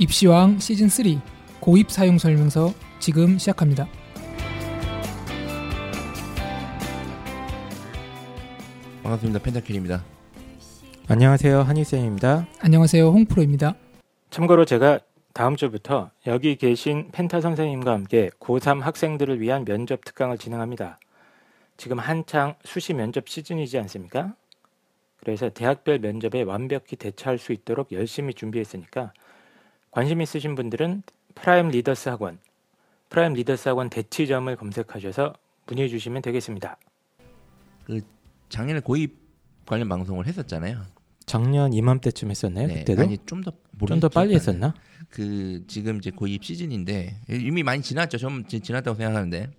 입시왕 시즌 3 고입 사용 설명서 지금 시작합니다. 반갑습니다. 펜타킬입니다. 안녕하세요. 한희쌤입니다. 안녕하세요. 홍프로입니다. 참고로 제가 다음 주부터 여기 계신 펜타 선생님과 함께 고3 학생들을 위한 면접 특강을 진행합니다. 지금 한창 수시 면접 시즌이지 않습니까? 그래서 대학별 면접에 완벽히 대처할 수 있도록 열심히 준비했으니까 관심 있으신 분들은 프라임 리더스 학원, 프라임 리더스 학원 대치점을 검색하셔서 문의해 주시면 되겠습니다. 작년에 고입 관련 방송을 했었잖아요. 작년 이맘때쯤 했었나요? 네, 그때도 아니 좀 더 좀 더 빨리 했었나? 그 지금 이제 고입 시즌인데 이미 많이 지났죠. 좀 지- 지났다고 생각하는데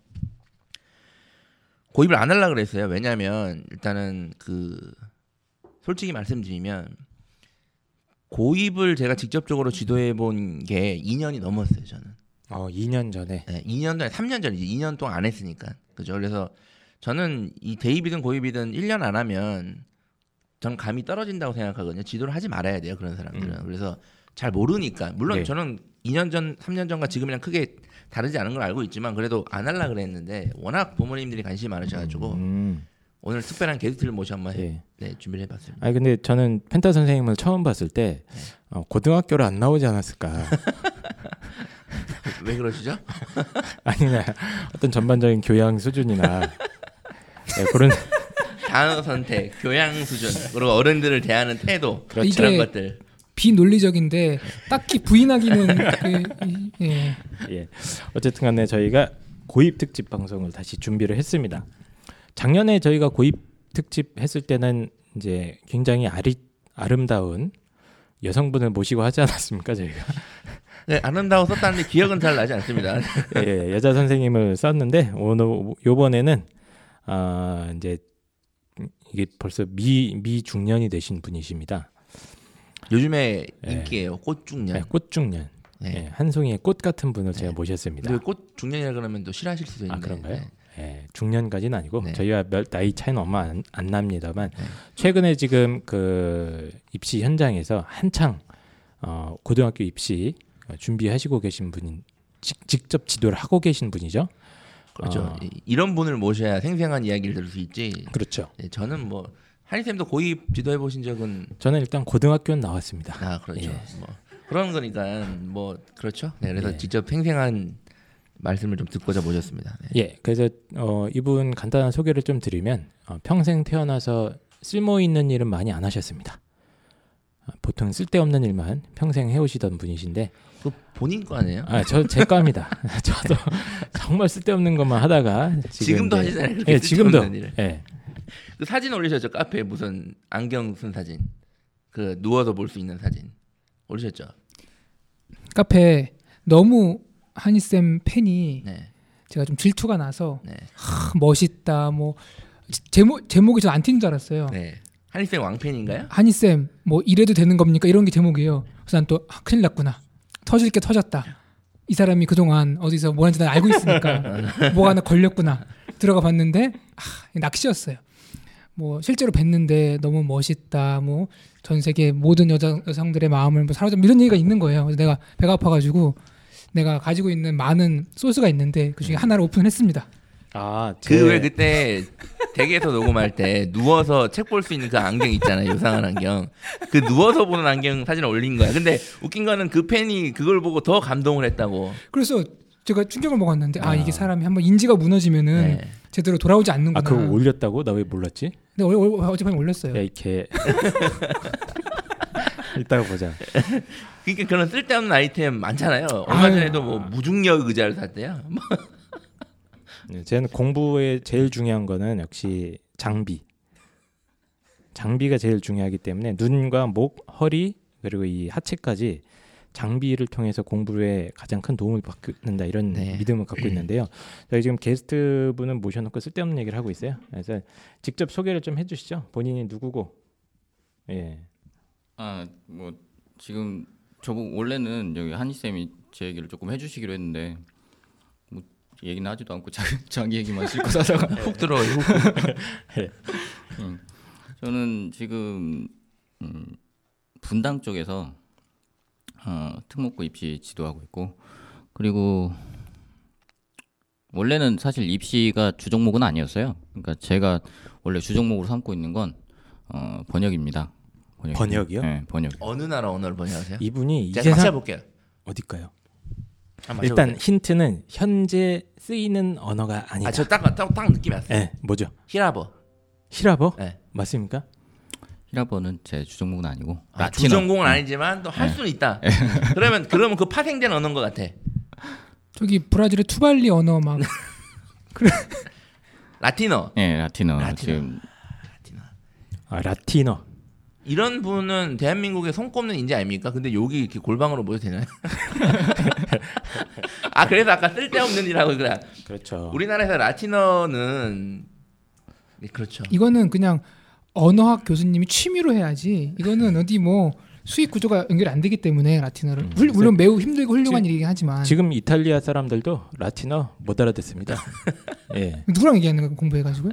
고입을 안 하려 그랬어요. 왜냐하면 일단은 그 솔직히 말씀드리면 고입을 제가 직접적으로 지도해 본 게 2년이 넘었어요. 저는 어, 2년 전에. 네, 2년 전에 3년 전이지 2년 동안 안 했으니까 그죠. 그래서 저는 이 대입이든 고입이든 1년 안 하면 저는 감이 떨어진다고 생각하거든요. 지도를 하지 말아야 돼요. 그런 사람들은. 그래서 잘 모르니까 물론 네. 저는 2년 전, 3년 전과 지금이랑 크게 다르지 않은 걸 알고 있지만 그래도 안 할라 그랬는데 워낙 부모님들이 관심이 많으셔 가지고 음, 오늘 특별한 게스트를 모셔 한번 해, 예. 네, 준비를 해봤습니다. 아니 근데 저는 펜타 선생님을 처음 봤을 때 어, 고등학교를 안 나오지 않았을까? 왜 그러시죠? 아니 나 어떤 전반적인 교양 수준이나 네, 그런 단어 선택, 교양 수준, 그리고 어른들을 대하는 태도 그렇죠. 그런 이게- 것들. 비논리적인데 딱히 부인하기는 그, 이- 예. 예. 어쨌든 간에 저희가 고입 특집 방송을 다시 준비를 했습니다. 작년에 저희가 고입 특집 했을 때는 이제 굉장히 아리, 아름다운 여성분을 모시고 하지 않았습니까 저희가 네, 아름다워 썼다는데 기억은 잘 나지 않습니다. 예, 예, 여자 선생님을 썼는데 오늘 요번에는 아 이제 이게 벌써 미 미중년이 되신 분이십니다. 요즘에 네. 인기예요. 꽃중년. 네, 꽃중년, 네. 예, 한 송이의 꽃 같은 분을 제가 네. 모셨습니다. 근데 꽃 중년이라 그러면 또 싫어하실 수도 있는데. 아 그런가요? 네. 예, 중년까지는 아니고 네. 저희와 몇 나이 차이는 얼마 안, 안 납니다만 네. 최근에 지금 그 입시 현장에서 한창 어, 고등학교 입시 어, 준비하시고 계신 분인 직, 직접 지도를 하고 계신 분이죠. 그렇죠. 어. 이- 이런 분을 모셔야 생생한 이야기를 들을 수 있지. 그렇죠. 네, 저는 뭐 한희 쌤도 고입 지도해 보신 적은 저는 일단 고등학교는 나왔습니다. 아 그렇죠. 예. 뭐 그런 거니까 뭐 그렇죠. 네, 그래서 예. 직접 생생한 말씀을 좀 듣고자 모셨습니다. 네. 예, 그래서 어, 이분 간단한 소개를 좀 드리면 어, 평생 태어나서 쓸모 있는 일은 많이 안 하셨습니다. 아, 보통 쓸데없는 일만 평생 해오시던 분이신데 그 본인 거 아니에요? 아, 저제 과입니다. 저도 정말 쓸데없는 것만 하다가 지금 지금도 이제- 하시잖아요. 그렇게 예, 지금도. 예. 그 사진 올리셨죠? 카페에 무슨 안경 쓴 사진. 그 누워서 볼 수 있는 사진 올리셨죠? 카페 너무 한이 쌤 팬이 네. 제가 좀 질투가 나서 네. 하, 멋있다 뭐 제목 제목이 저 안 튀는 줄 알았어요. 네. 한희 쌤 왕팬인가요? 한이 쌤 뭐 이래도 되는 겁니까 이런 게 제목이에요. 그래서 난 또 아, 큰일 났구나. 터질 게 터졌다. 이 사람이 그동안 어디서 뭐 하는지 난 알고 있으니까 뭐가 하나 걸렸구나. 들어가 봤는데 아, 낚시였어요. 뭐 실제로 뵀는데 너무 멋있다. 뭐 전 세계 모든 여자 여성들의 마음을 뭐 사로잡 이런 얘기가 있는 거예요. 그래서 내가 배가 아파가지고 내가 가지고 있는 많은 소스가 있는데 그 중에 하나를 오픈했습니다. 아, 그 왜 그때 댁에서 녹음할 때 누워서 책 볼 수 있는 그 안경 있잖아요. 요상한 안경. 그 누워서 보는 안경 사진을 올린 거야. 근데 웃긴 거는 그 팬이 그걸 보고 더 감동을 했다고. 그래서 제가 충격을 먹었는데 아, 아. 이게 사람이 한번 인지가 무너지면은 네. 제대로 돌아오지 않는구나. 아, 그거 올렸다고? 나 왜 몰랐지? 근데 어, 어, 어젯밤에 올렸어요. 야, 이렇게 이따가 보자. 그러니까 그런 쓸데없는 아이템 많잖아요. 얼마 아유. 전에도 뭐 무중력 의자를 샀대요. 뭐 네, 저는 공부에 제일 중요한 거는 역시 장비. 장비가 제일 중요하기 때문에 눈과 목, 허리 그리고 이 하체까지 장비를 통해서 공부에 가장 큰 도움을 받는다 이런 네. 믿음을 갖고 있는데요. 저희 지금 게스트 분을 모셔놓고 쓸데없는 얘기를 하고 있어요. 그래서 직접 소개를 좀 해주시죠. 본인이 누구고? 예. 아 뭐 지금 저보고 원래는 여기 한희 쌤이 제 얘기를 조금 해주시기로 했는데 뭐 얘기는 하지도 않고 자기, 자기 얘기만 실컷 하다가 훅 들어요. 훅. 저는 지금 음, 분당 쪽에서 어, 특목고 입시 지도하고 있고 그리고 원래는 사실 입시가 주 종목은 아니었어요. 그러니까 제가 원래 주 종목으로 삼고 있는 건 어, 번역입니다. 번역. 번역이요? 네, 번역. 어느 나라 언어를 번역하세요? 이분이 이 제가 세상 맞춰볼게요. 어딜까요? 한번 일단. 힌트는 현재 쓰이는 언어가 아니다. 아저딱딱 딱 느낌이 왔어요. 네, 뭐죠? 희랍어. 희랍어? 네. 맞습니까? 희랍어는 제 주종목은 아니고 아, 라틴어. 주전공은 아니지만 또 할 수는 있다. 그러면 그러면 그 파생된 언어인 것 같아. 저기 브라질의 투발리 언어 막 라틴어. 네, 라틴어. 라틴어. 지금 아, 라틴어. 이런 분은 대한민국의 손꼽는 인재 아닙니까? 근데 여기 이렇게 골방으로 모여도 되나요? 아 그래서 아까 쓸데없는 일하고 그래. 그렇죠. 우리나라에서 라틴어는 네, 그렇죠. 이거는 그냥 언어학 교수님이 취미로 해야지. 이거는 어디 뭐 수익 구조가 연결이 안 되기 때문에 라틴어를 음. 훌- 물론 매우 힘들고 훌륭한 일이긴 하지만 지금 이탈리아 사람들도 라틴어 못 알아듣습니다. 예. 누구랑 얘기하는 거예요? 공부해가지고요?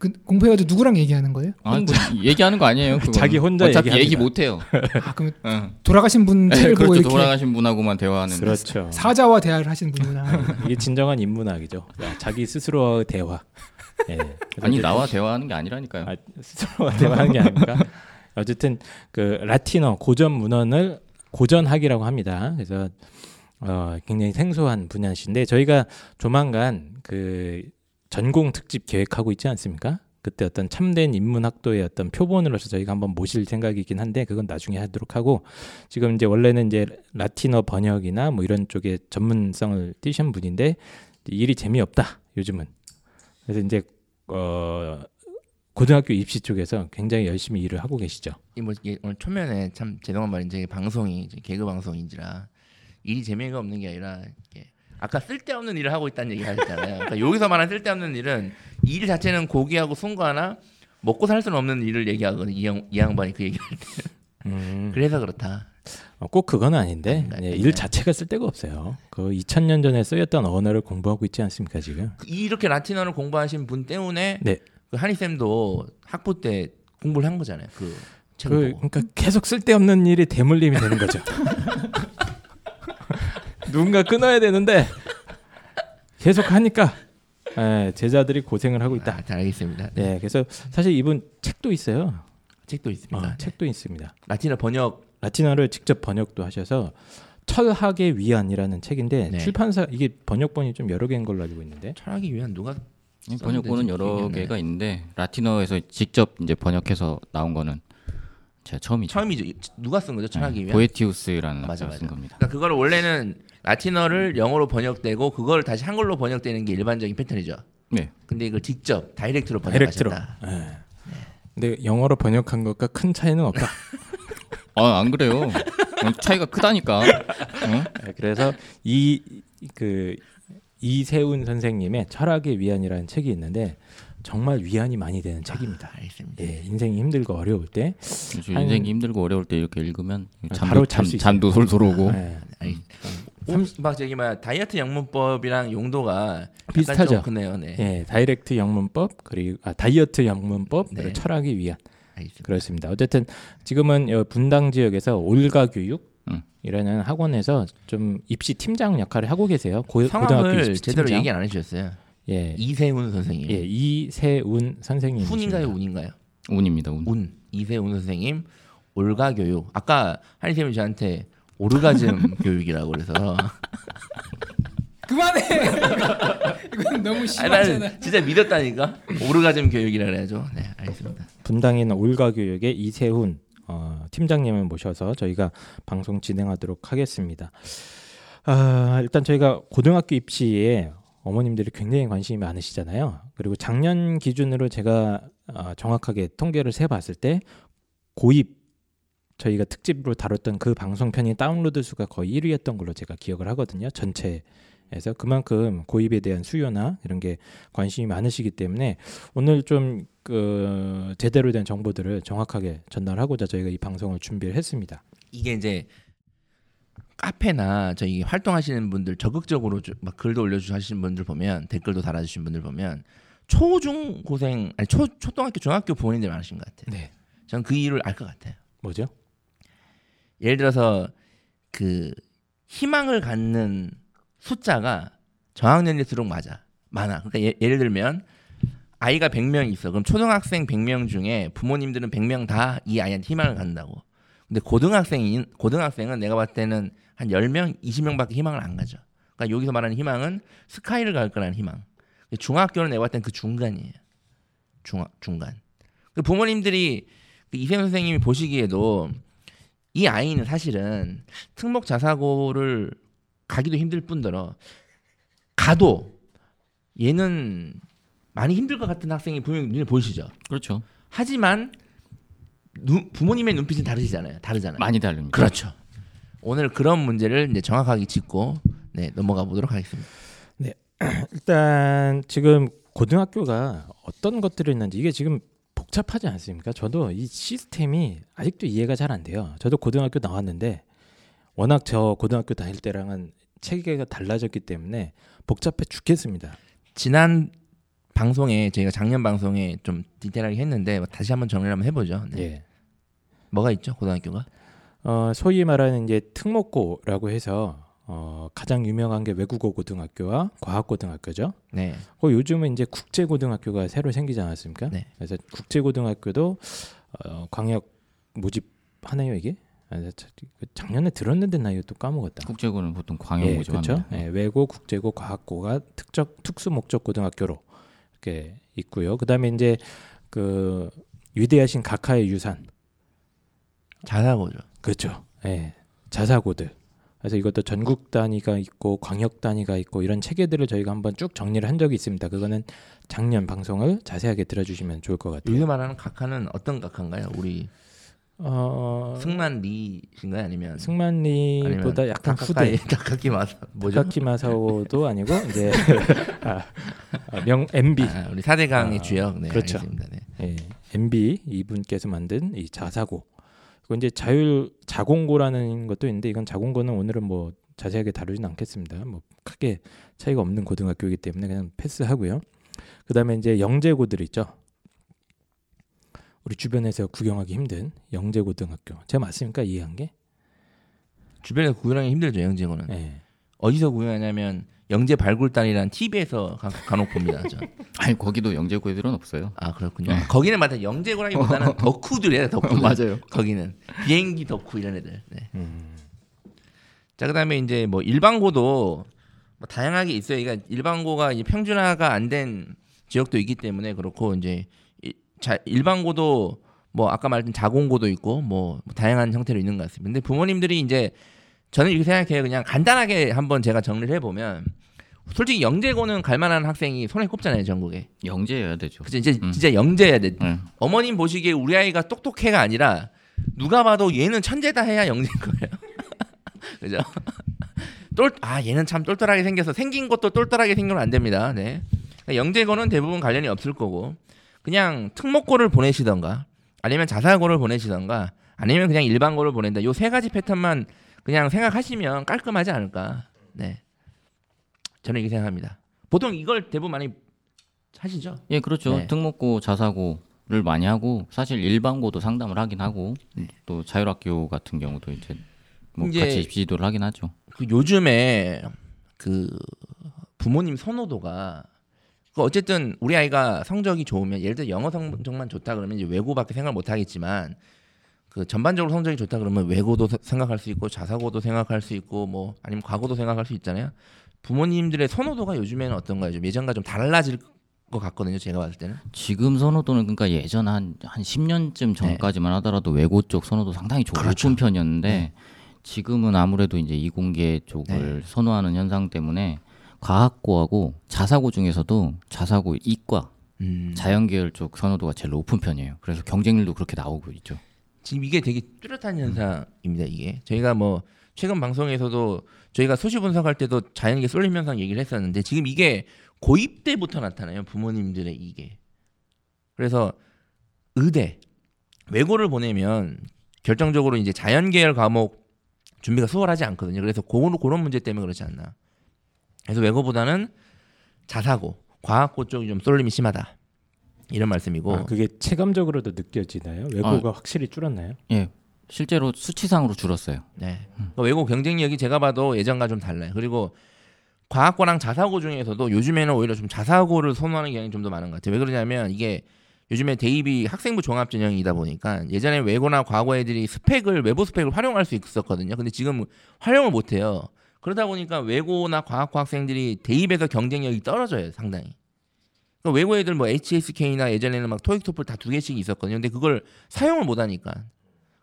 네? 그 공부해가지고 누구랑 얘기하는 거예요? 아, 뭐 얘기하는 거 아니에요. 그건. 자기 혼자 어차피 얘기 얘기합니다. 못 해요. 아 그럼 응. 돌아가신 분 네, 책을 보고 그렇죠. 이렇게 돌아가신 분하고만 대화하는. 그렇죠. 사자와 대화를 하시는 분이구나. 이게 진정한 인문학이죠. 야, 자기 스스로와의 대화. 예. 아니 나와 대화하는 게 아니라니까요. 아, 스스로와 대화하는 게 아닙니까? 어쨌든 그 라틴어 고전 문헌을 고전학이라고 합니다. 그래서 어, 굉장히 생소한 분야신데 저희가 조만간 그 전공 특집 계획하고 있지 않습니까? 그때 어떤 참된 인문학도의 어떤 표본으로서 저희가 한번 모실 생각이긴 한데 그건 나중에 하도록 하고 지금 이제 원래는 이제 라틴어 번역이나 뭐 이런 쪽에 전문성을 띠신 분인데 일이 재미없다 요즘은 그래서 이제 어 고등학교 입시 쪽에서 굉장히 열심히 일을 하고 계시죠. 이뭐 오늘 초면에 참 죄송한 말인데 방송이 개그 방송인지라 일이 재미가 없는 게 아니라 이게 아까 쓸데없는 일을 하고 있다는 얘기 하셨잖아요. 그러니까 여기서 말하는 쓸데없는 일은 일 자체는 고귀하고 숭고하나 먹고 살 수는 없는 일을 얘기하거든요. 이, 양, 이 양반이 그 얘기할 때. 음, 그래서 그렇다. 어, 꼭 그건 아닌데? 예, 일 자체가 쓸 데가 없어요. 그 2000년 전에 쓰였던 언어를 공부하고 있지 않습니까 지금? 이렇게 라틴어를 공부하신 분 때문에 네. 그 한희 쌤도 학부 때 공부를 한 거잖아요. 그 그. 그러니까 계속 쓸데 없는 일이 대물림이 되는 거죠. 누군가 끊어야 되는데 계속 하니까 예, 제자들이 고생을 하고 있다. 아, 잘 알겠습니다. 네. 네, 그래서 사실 이분 책도 있어요. 책도 있습니다. 어, 책도 있습니다. 라틴어 번역 라틴어를 직접 번역도 하셔서 철학의 위안이라는 책인데 네. 출판사 이게 번역본이 좀 여러 개인 걸로 알고 있는데 철학이 위한 누가 이 번역본은 여러 개가 있는데 라틴어에서 직접 이제 번역해서 나온 거는 제가 처음이죠. 처음이죠. 누가 쓴 거죠? 철학이 네. 보에티우스라는 맞아, 학자가 쓴 맞아. 겁니다. 그러니까 그걸 원래는 라틴어를 영어로 번역되고 그걸 다시 한글로 번역되는 게 일반적인 패턴이죠. 네. 근데 이걸 직접 다이렉트로 다이렉트로. 번역하셨다. 예. 근데 영어로 번역한 것과 큰 차이는 없다. 아 안 그래요. 어, 차이가 크다니까. 어? 예, 그래서 이 그 이세훈 선생님의 철학의 위안이라는 책이 있는데 정말 위안이 많이 되는 책입니다. 아, 알겠습니다. 예, 인생이 힘들고 어려울 때 한- 인생이 힘들고 어려울 때 이렇게 읽으면 잠도 잠. 잠도 솔솔 오고. 예, 오, 막 저기 막 다이어트 영문법이랑 용도가 비슷하죠. 좀 크네요. 네. 예, 다이렉트 영문법 그리고 아, 다이어트 영문법 네. 그리고 철학의 위안 알겠습니다. 그렇습니다. 어쨌든 지금은 여 분당 지역에서 올가 교육 음. 이라는 학원에서 좀 입시 팀장 역할을 하고 계세요. 고, 고등학교 성함을 입시 제대로. 얘기 안 해주셨어요. 예, 이세훈 선생님. 예, 이세운 선생님. 훈인가요, 운인가요? 운입니다. 운. 운 이세훈 선생님 올가 교육. 아까 한희 쌤이 저한테 오르가즘 교육이라고 그래서 그만해. 이건 너무 심하잖아. 진짜 믿었다니까 오르가즘 교육이라 그래야죠. 네 알겠습니다. 있는 올가 교육의 이세훈 어, 팀장님을 모셔서 저희가 방송 진행하도록 하겠습니다. 아, 일단 저희가 고등학교 입시에 어머님들이 굉장히 관심이 많으시잖아요. 그리고 작년 기준으로 제가 아, 정확하게 통계를 세 봤을 때 고입 저희가 특집으로 다뤘던 그 방송편이 다운로드 수가 거의 1위였던 걸로 제가 기억을 하거든요. 전체에서 그만큼 고입에 대한 수요나 이런 게 관심이 많으시기 때문에 오늘 좀 그 제대로 된 정보들을 정확하게 전달하고자 저희가 이 방송을 준비를 했습니다. 이게 이제 카페나 저희 활동하시는 분들 적극적으로 주- 막 글도 올려주시는 분들 보면 댓글도 달아주신 분들 보면 초중 고생 아니 초 초등학교 중학교 부모님들 많으신 것 같아요. 네. 저는 그 이유를 알 것 같아요. 뭐죠? 예를 들어서 그 희망을 갖는 숫자가 저학년일수록 맞아 많아. 그러니까 예, 예를 들면 아이가 100명 있어. 그럼 초등학생 100명 중에 부모님들은 100명 다 이 아이한테 희망을 갖는다고. 근데 고등학생인 고등학생은 내가 봤을 때는 한 10명, 20명밖에 희망을 안 가져. 그러니까 여기서 말하는 희망은 스카이를 갈 거라는 희망. 중학교는 내가 봤을 땐 그 중간이에요. 중 중간. 그 부모님들이 그 이세훈 선생님이 보시기에도 이 아이는 사실은 특목 자사고를 가기도 힘들 뿐더러 가도 얘는 많이 힘들 것 같은 학생이 분명히 눈에 보이시죠. 그렇죠. 하지만 눈- 부모님의 눈빛은 다르시잖아요. 다르잖아요. 많이 다릅니다. 그렇죠. 오늘 그런 문제를 이제 정확하게 짚고 네, 넘어가 보도록 하겠습니다. 일단 지금 고등학교가 어떤 것들이 있는지 이게 지금 복잡하지 않습니까? 저도 이 시스템이 아직도 이해가 잘 안 돼요. 저도 고등학교 나왔는데 워낙 저 고등학교 다닐 때랑은 체계가 달라졌기 때문에 복잡해 죽겠습니다. 지난 방송에 저희가 작년 방송에 좀 디테일하게 했는데 뭐 다시 한번 정리를 한번 해보죠. 네. 예. 뭐가 있죠 고등학교가? 어, 소위 말하는 이제 특목고라고 해서 어, 가장 유명한 게 외국어 고등학교와 과학 고등학교죠. 네. 그 요즘은 이제 국제 고등학교가 새로 생기지 않았습니까? 네. 그래서 국제 고등학교도 어, 광역 모집 하나요 이게? 아, 저- 그 작년에 들었는데 나 이거 또 까먹었다. 국제고는 보통 광역 예, 모집합니다. 그렇죠. 예, 외고, 국제고, 과학고가 특적 특수 목적 고등학교로 이렇게 있고요. 그다음에 이제 그 위대하신 각하의 유산 자사고죠. 그렇죠. 예. 자사고들. 그래서 이것도 전국 단위가 있고 광역 단위가 있고 이런 체계들을 저희가 한번 쭉 정리를 한 적이 있습니다. 그거는 작년 방송을 자세하게 들어주시면 좋을 것 같아요. 여기 말하는 각하는 어떤 각하인가요? 우리 어, 승만리신가요? 아니면 승만리보다 약간 후대. 다카키 마사 뭐죠? 타카키 마사오도 아니고 이제 아, 아, 명 MB 아, 우리 사대강의 아, 주역. 네, 그렇죠. 알겠습니다. 네. 예, MB 이분께서 만든 이 자사고. 그리고 이제 자율 자공고라는 것도 있는데 이건 자공고는 오늘은 뭐 자세하게 다루진 않겠습니다. 뭐 크게 차이가 없는 고등학교이기 때문에 그냥 패스하고요. 그다음에 이제 영재고들 있죠. 우리 주변에서 구경하기 힘든 영재고등학교. 제가 맞습니까 이해한 게? 주변에서 구경하기 힘들죠 영재고는. 예. 어디서 구경하냐면 영재 발굴단이란 TV에서 간혹 봅니다. 저. 아니 거기도 영재고 애들은 없어요. 아 그렇군요. 거기는 맞다 영재고라기보다는 덕후들이에요. 덕후. 맞아요. 거기는 비행기 덕후 이런 애들. 네. 음. 자 그다음에 이제 뭐 일반고도 뭐 다양하게 있어요. 그러니까 일반고가 이제 평준화가 안 된 지역도 있기 때문에 그렇고 이제 이- 자 일반고도 뭐 아까 말했던 자공고도 있고 뭐 다양한 형태로 있는 것 같습니다. 근데 부모님들이 이제 저는 이렇게 생각해요. 그냥 간단하게 한번 제가 정리를 해보면 솔직히 영재고는 갈만한 학생이 손에 꼽잖아요 전국에. 영재여야 되죠. 그치 이제 음. 진짜 영재야 돼. 네. 어머님 보시기에 우리 아이가 똑똑해가 아니라 누가 봐도 얘는 천재다 해야 영재인 거예요. 그죠? 똘, 아 얘는 참 똘똘하게 생겨서 생긴 것도 똘똘하게 생기면 안 됩니다. 네. 그러니까 영재고는 대부분 관련이 없을 거고 그냥 특목고를 보내시던가 아니면 자사고를 보내시던가 아니면 그냥 일반고를 보낸다. 요 세 가지 패턴만 그냥 생각하시면 깔끔하지 않을까. 네. 저는 이렇게 생각합니다. 보통 이걸 대부분 많이 하시죠? 예, 그렇죠. 네. 특목고, 자사고를 많이 하고 사실 일반고도 상담을 하긴 하고 또 자율학교 같은 경우도 이제 뭐 이제- 같이 지도를 하긴 하죠. 그 요즘에 그 부모님 선호도가 그 어쨌든 우리 아이가 성적이 좋으면 예를 들어 영어 성적만 좋다 그러면 이제 외고밖에 생각 못 하겠지만 그 전반적으로 성적이 좋다 그러면 외고도 서- 생각할 수 있고 자사고도 생각할 수 있고 뭐 아니면 과고도 생각할 수 있잖아요. 부모님들의 선호도가 요즘에는 어떤가요? 좀 예전과 좀 달라질 것 같거든요. 제가 봤을 때는. 지금 선호도는 그러니까 예전 한, 한 10년쯤 전까지만 하더라도 외고 쪽 선호도 상당히 좋은 그렇죠. 편이었는데 네. 지금은 아무래도 이제 이공계 쪽을 네. 선호하는 현상 때문에 과학고하고 자사고 중에서도 자사고 이과 음. 자연계열 쪽 선호도가 제일 높은 편이에요. 그래서 경쟁률도 그렇게 나오고 있죠. 지금 이게 되게 뚜렷한 현상입니다. 이게 저희가 뭐 최근 방송에서도 저희가 소시 분석할 때도 자연계 쏠림 현상 얘기를 했었는데 지금 이게 고입 때부터 나타나요. 부모님들의 이게. 그래서 의대 외고를 보내면 결정적으로 이제 자연 계열 과목 준비가 수월하지 않거든요. 그래서 그런 그런 문제 때문에 그렇지 않나. 그래서 외고보다는 자사고, 과학고 쪽이 좀 쏠림이 심하다. 이런 말씀이고. 아, 그게 체감적으로도 느껴지나요? 외고가 확실히 줄었나요? 예. 실제로 수치상으로 줄었어요. 네. 그러니까 외고 경쟁력이 제가 봐도 예전과 좀 달라요. 그리고 과학고랑 자사고 중에서도 요즘에는 오히려 좀 자사고를 선호하는 경향이 좀 더 많은 것 같아요. 왜 그러냐면 이게 요즘에 대입이 학생부 종합 전형이다 보니까 예전에 외고나 과거 애들이 스펙을 외부 스펙을 활용할 수 있었거든요. 근데 지금 활용을 못 해요. 그러다 보니까 외고나 과학고 학생들이 대입에서 경쟁력이 떨어져요, 상당히. 그러니까 외고 애들 뭐 HSK나 예전에는 막 토익 토플 다 두 개씩 있었거든요. 근데 그걸 사용을 못 하니까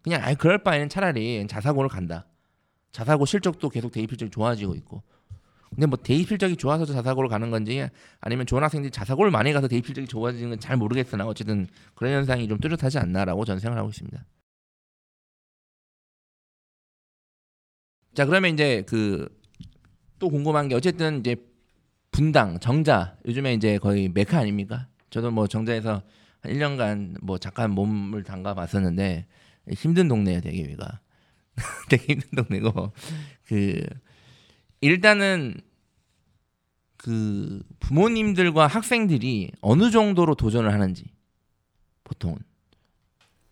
그냥 아 그럴 바에는 차라리 자사고를 간다. 자사고 실적도 계속 대입 실적이 좋아지고 있고. 근데 뭐 대입 실적이 좋아서 자사고를 가는 건지 아니면 좋은 학생들이 자사고를 많이 가서 대입 실적이 좋아지는 건 잘 모르겠으나 어쨌든 그런 현상이 좀 뚜렷하지 않나라고 저는 생각을 하고 있습니다. 자 그러면 이제 그 또 궁금한 게 어쨌든 이제 분당 정자 요즘에 이제 거의 메카 아닙니까? 저도 뭐 정자에서 한 1년간 뭐 잠깐 몸을 담가 봤었는데 힘든 동네예요, 되게 여기가. 되게 힘든 동네고 그 일단은 그 부모님들과 학생들이 어느 정도로 도전을 하는지 보통은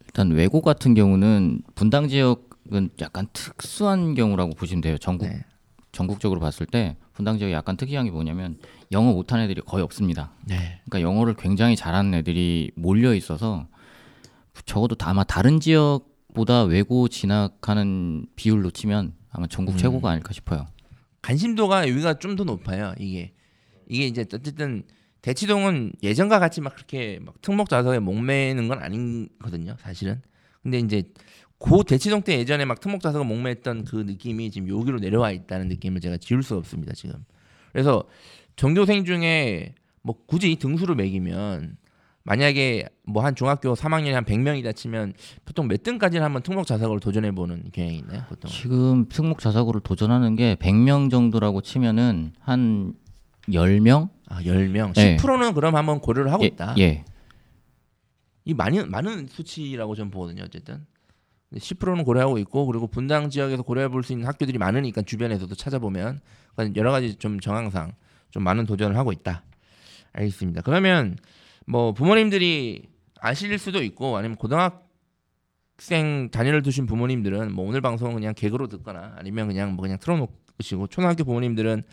일단 외고 같은 경우는 분당 지역은 약간 특수한 경우라고 보시면 돼요. 전국 네. 전국적으로 봤을 때 분당 지역이 약간 특이한 게 뭐냐면 영어 못하는 애들이 거의 없습니다. 네. 그러니까 영어를 굉장히 잘하는 애들이 몰려 있어서 적어도 다- 아마 다른 지역보다 외고 진학하는 비율로 치면 아마 전국 음. 최고가 아닐까 싶어요. 관심도가 여기가 좀 더 높아요. 이게 이게 이제 어쨌든 대치동은 예전과 같이 막 그렇게 막 특목 자석에 목매는 건 아니거든요, 사실은. 근데 이제 고 대치동 때 예전에 막 특목 자석에 목매했던 그 느낌이 지금 여기로 내려와 있다는 느낌을 제가 지울 수가 없습니다, 지금. 그래서 전교생 중에 뭐 굳이 등수를 매기면 만약에 뭐 한 중학교 3학년에 한 100명이다 치면 보통 몇 등까지는 한번 특목 자석을 도전해 보는 경향이 있나요, 보통? 지금 특목 자사고를 도전하는 게 100명 정도라고 치면은 한 10명? 아, 10명. 네. 10%는 그럼 한번 고려를 하고 예, 있다. 예. 이 많이 많은 수치라고 저는 보거든요. 어쨌든 10%는 고려하고 있고 그리고 분당 지역에서 고려해 볼 수 있는 학교들이 많으니까 주변에서도 찾아보면 여러 가지 좀 정황상 좀 많은 도전을 하고 있다. 알겠습니다. 그러면 뭐 부모님들이 아실 수도 있고 아니면 고등학생 자녀를 두신 부모님들은 뭐 오늘 방송은 그냥 개그로 듣거나 아니면 그냥 뭐 그냥 틀어놓으시고 초등학교 부모님들은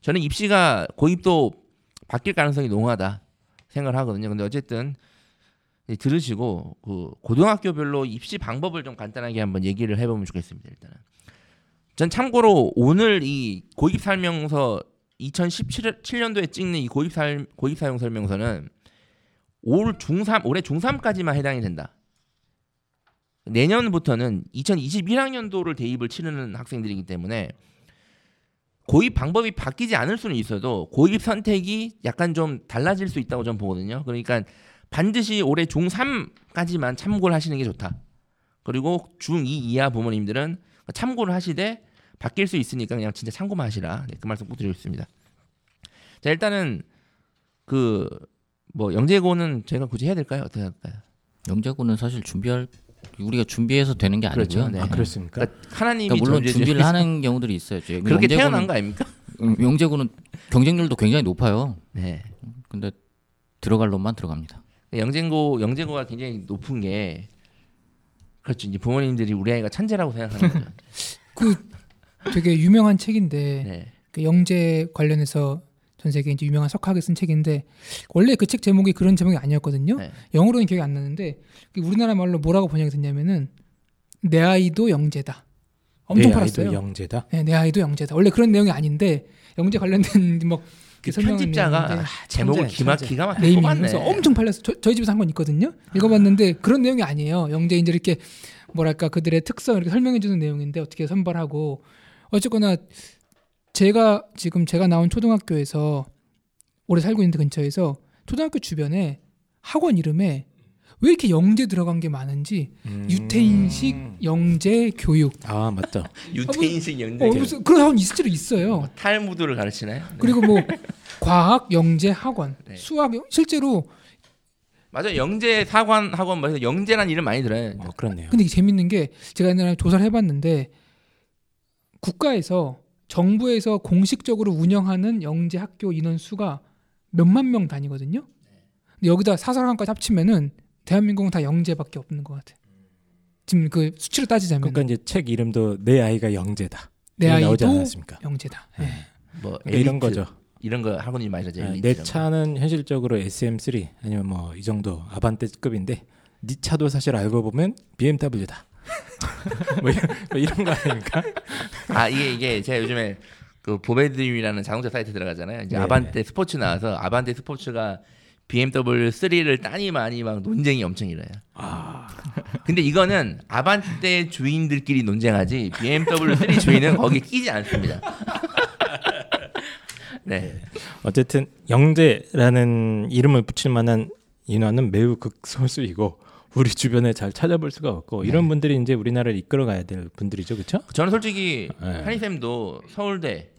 저는 입시가 고입도 바뀔 가능성이 농후하다 생각을 하거든요. 근데 어쨌든 이 들으시고 그 고등학교별로 입시 방법을 좀 간단하게 한번 얘기를 해보면 좋겠습니다. 일단은 전 참고로 오늘 이 고입 설명서 2017년도에 찍는 이 고입 살 고입 사용 설명서는 올 중3 올해 중3까지만 해당이 된다. 내년부터는 2021학년도를 대입을 치르는 학생들이기 때문에 고입 방법이 바뀌지 않을 수는 있어도 고입 선택이 약간 좀 달라질 수 있다고 저는 보거든요. 그러니까 반드시 올해 중3까지만 참고를 하시는 게 좋다. 그리고 중2 이하 부모님들은 참고를 하시되 바뀔 수 있으니까 그냥 진짜 참고만 하시라. 네, 그 말씀 꼭 드리겠습니다. 자 일단은 그 뭐 영재고는 제가 굳이 해야 될까요? 어떻게 할까요? 영재고는 사실 준비할 우리가 준비해서 되는 게 아니고요. 그렇죠. 네. 아 그렇습니까? 그러니까 하나님이 그러니까 물론 준비를 하는 경우들이 있어요. 그렇게 영재고는- 태어난 거 아닙니까? 음, 영재고는 경쟁률도 굉장히 높아요. 네. 근데 들어갈 놈만 들어갑니다. 영재고 영재고가 굉장히 높은 게 그렇죠. 이제 부모님들이 우리 아이가 천재라고 생각하는 거죠. 그 되게 유명한 책인데 네. 그 영재 관련해서 전 세계 이제 유명한 석학이 쓴 책인데 원래 그 책 제목이 그런 제목이 아니었거든요. 네. 영어로는 기억이 안 나는데 그 우리나라 말로 뭐라고 번역이 됐냐면은 내 아이도 영재다. 엄청 내 팔았어요. 아이도 영재다. 네, 내 아이도 영재다. 원래 그런 내용이 아닌데 영재 관련된 뭐 그 편집자가 아, 제목을 천재, 기가 막히게 네이밍 뽑았네. 엄청 팔렸어. 저, 저희 집에서 한건 있거든요. 읽어봤는데 그런 내용이 아니에요. 영재 이제 이렇게 뭐랄까 그들의 특성을 이렇게 설명해주는 내용인데 어떻게 선발하고 어쨌거나 제가 지금 제가 나온 초등학교에서 오래 살고 있는 데 근처에서 초등학교 주변에 학원 이름에 왜 이렇게 영재 들어간 게 많은지 음. 유태인식 영재 교육 아 맞다. 유태인식 영재 어, 무슨 그런 학원 실제로 있어요. 탈무드를 가르치나요? 네. 그리고 뭐 과학 영재 학원, 네. 수학 영- 실제로 맞아 영재 사관 학원 말해서 영재란 이름 많이 들어요. 어, 그렇네요. 근데 이게 재밌는 게 제가 옛날에 조사를 해봤는데 국가에서 정부에서 공식적으로 운영하는 영재 학교 인원 수가 몇만 명 다니거든요. 근데 여기다 사설학원까지 합치면은 대한민국은 다 영재밖에 없는 것 같아. 지금 그 수치로 따지자면 그러니까 이제 책 이름도 내 아이가 영재다. 내 나오지 아이도 않았습니까? 영재다. 네. 예. 뭐 그러니까 이런 거죠. 이런 거 학원이 많이 하죠. 아, 내 이런 거. 차는 현실적으로 SM3 아니면 뭐 이 정도 아반떼급인데 네 차도 사실 알고 보면 BMW다. 뭐, 이런, 뭐 이런 거 아닙니까? 아 이게 이게 제가 요즘에 그 보배드림이라는 자동차 사이트 들어가잖아요. 이제 네. 아반떼 스포츠 나와서 아반떼 스포츠가 BMW 3를 따니 많이 막 논쟁이 엄청 일어요. 아, 근데 이거는 아반떼 주인들끼리 논쟁하지 BMW 3 주인은 거기 끼지 않습니다. 네. 어쨌든 영재라는 이름을 붙일 만한 인원은 매우 극소수이고 우리 주변에 잘 찾아볼 수가 없고 이런 분들이 이제 우리나라를 이끌어가야 될 분들이죠, 그렇죠? 저는 솔직히 네. 한희 쌤도 서울대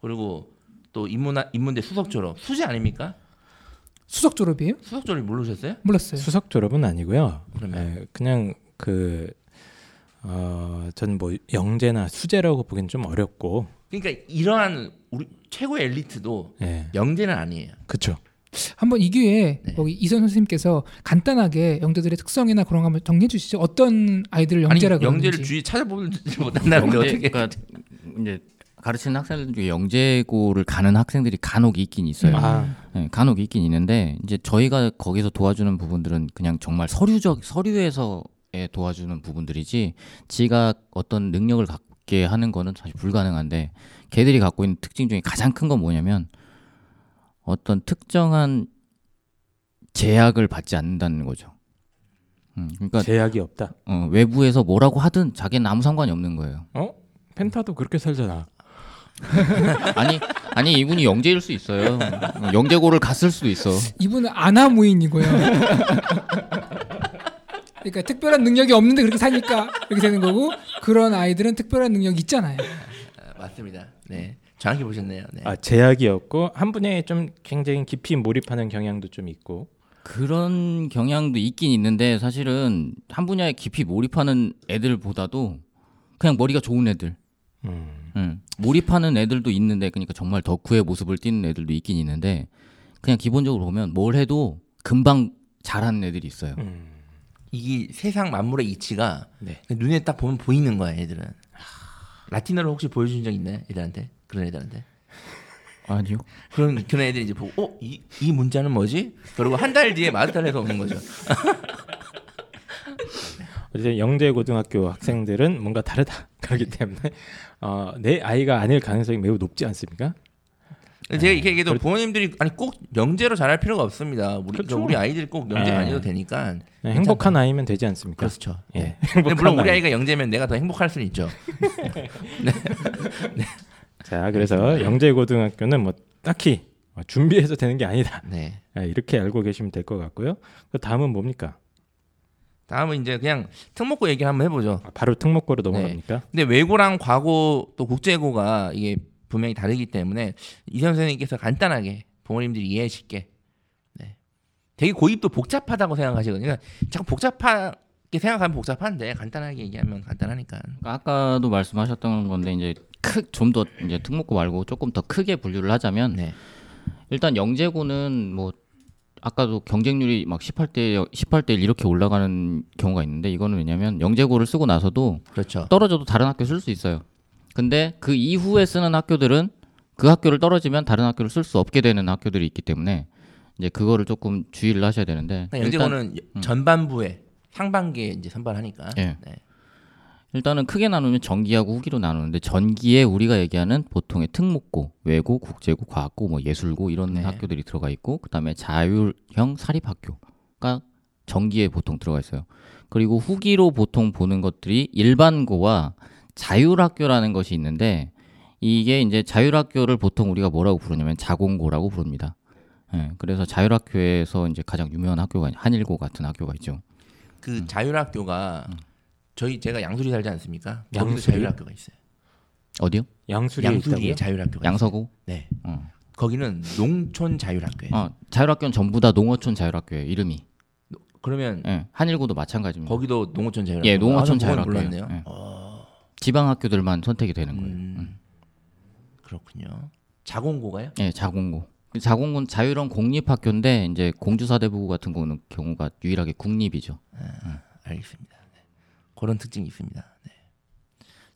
그리고 또 인문화 인문대 수석 졸업 수재 아닙니까? 수석 졸업이에요? 수석 졸업 모르셨어요? 몰랐어요. 수석 졸업은 아니고요. 그러면 예, 그냥 그 어, 저는 뭐 영재나 수재라고 보기엔 좀 어렵고, 그러니까 이러한 우리 최고의 엘리트도 예, 영재는 아니에요. 그렇죠. 한번 이 기회에 네. 여기 이선 선생님께서 간단하게 영재들의 특성이나 그런 거 한번 정리해 주시죠. 어떤 아이들을 영재라 아니 그러는지. 영재를 주위 찾아보지 못한다는데 어떻게? 그러니까 이제 가르치는 학생들 중에 영재고를 가는 학생들이 간혹 있긴 있어요. 아, 네, 간혹 있긴 있는데 이제 저희가 거기서 도와주는 부분들은 그냥 정말 서류적 서류에서의 도와주는 부분들이지 지가 어떤 능력을 갖게 하는 거는 사실 불가능한데 걔들이 갖고 있는 특징 중에 가장 큰 건 뭐냐면 어떤 특정한 제약을 받지 않는다는 거죠. 음, 그러니까 제약이 없다. 어, 외부에서 뭐라고 하든 자기는 아무 상관이 없는 거예요. 어? 펜타도 그렇게 살잖아. 아니 아니 이분이 영재일 수 있어요. 어, 영재고를 갔을 수도 있어. 이분은 아나무인이고요. 그러니까 특별한 능력이 없는데 그렇게 사니까 이렇게 되는 거고 그런 아이들은 특별한 능력이 있잖아요. 아, 맞습니다. 네, 정확히 보셨네요. 네. 아, 제약이 없고 한 분야에 좀 굉장히 깊이 몰입하는 경향도 좀 있고. 그런 경향도 있긴 있는데 사실은 한 분야에 깊이 몰입하는 애들보다도 그냥 머리가 좋은 애들, 음. 응. 몰입하는 애들도 있는데 그러니까 정말 덕후의 모습을 띠는 애들도 있긴 있는데 그냥 기본적으로 보면 뭘 해도 금방 잘하는 애들이 있어요. 음. 이게 세상 만물의 이치가 네. 눈에 딱 보면 보이는 거야, 애들은. 라틴어를 혹시 보여준 적 있나요, 애들한테? 그런 애들한테? 아니요. 그런 그런 애들이 이제 보고, 어, 이, 이 문자는 뭐지? 그리고 한 달 뒤에 마스터에서 오는 거죠. 어쨌든 영재 고등학교 학생들은 뭔가 다르다. 그렇기 때문에 어, 내 아이가 아닐 가능성이 매우 높지 않습니까? 제가 이렇게 얘기해도 부모님들이 아니 꼭 명제로 잘할 필요가 없습니다. 우리 그렇죠. 우리 아이들이 꼭 명제 네. 아니어도 되니까. 네, 행복한 아이면 되지 않습니까? 그렇죠. 예. 예. 행복한 물론 우리 아이. 아이가 영재면 내가 더 행복할 수는 있죠. 자, 그래서 영재 고등학교는 뭐 딱히 준비해서 되는 게 아니다. 네. 아, 이렇게 알고 계시면 될 것 같고요. 그 다음은 뭡니까? 다음은 이제 그냥 특목고 얘기를 한번 해보죠. 아, 바로 특목고로 넘어갑니까? 근데 외고랑 과고 또 국제고가 이게 분명히 다르기 때문에 이선 선생님께서 간단하게 부모님들이 이해 쉽게 네. 되게 고입도 복잡하다고 생각하시거든요. 그러니까 자꾸 복잡하게 생각하면 복잡한데 간단하게 얘기하면 간단하니까. 아까도 말씀하셨던 건데 이제 좀 더 이제 특목고 말고 조금 더 크게 분류를 하자면 네. 일단 영재고는 뭐 아까도 경쟁률이 막 18대 18대 1 이렇게 올라가는 경우가 있는데 이거는 왜냐면 영재고를 쓰고 나서도 그렇죠. 떨어져도 다른 학교 쓸 수 있어요. 근데 그 이후에 쓰는 학교들은 그 학교를 떨어지면 다른 학교를 쓸 수 없게 되는 학교들이 있기 때문에 이제 그거를 조금 주의를 하셔야 되는데 그러니까 영재고는 전반부에 상반기에 이제 선발하니까. 예. 네. 일단은 크게 나누면 전기하고 후기로 나누는데 전기에 우리가 얘기하는 보통의 특목고, 외고, 국제고, 과학고, 뭐 예술고 이런 네. 학교들이 들어가 있고 그다음에 자율형 사립학교가 전기에 보통 들어가 있어요. 그리고 후기로 보통 보는 것들이 일반고와 자율학교라는 것이 있는데 이게 이제 자율학교를 보통 우리가 뭐라고 부르냐면 자공고라고 부릅니다. 예, 그래서 자율학교에서 이제 가장 유명한 학교가 한일고 같은 학교가 있죠. 그 음. 자율학교가 저희 제가 양수리 살지 않습니까? 양수리? 자율학교가 있어요. 어디요? 양수리에 양수리에 있다고요? 자율학교가 양서고? 있어요. 네. 어. 거기는 농촌 자율학교예요. 어, 자율학교는 전부 다 농어촌 자율학교예요. 이름이. 그러면 예, 한일고도 마찬가지입니다. 거기도 농어촌 자율학교. 예, 농어촌 아, 자율학교예요. 몰랐네요. 예. 어, 지방 학교들만 선택이 되는 거예요. 음, 그렇군요. 자공고가요? 예, 자공고. 그 자공고는 자율형 공립학교인데 이제 공주사대부 같은 경우는 경우가 유일하게 국립이죠. 알겠습니다. 네. 그런 특징이 있습니다. 네.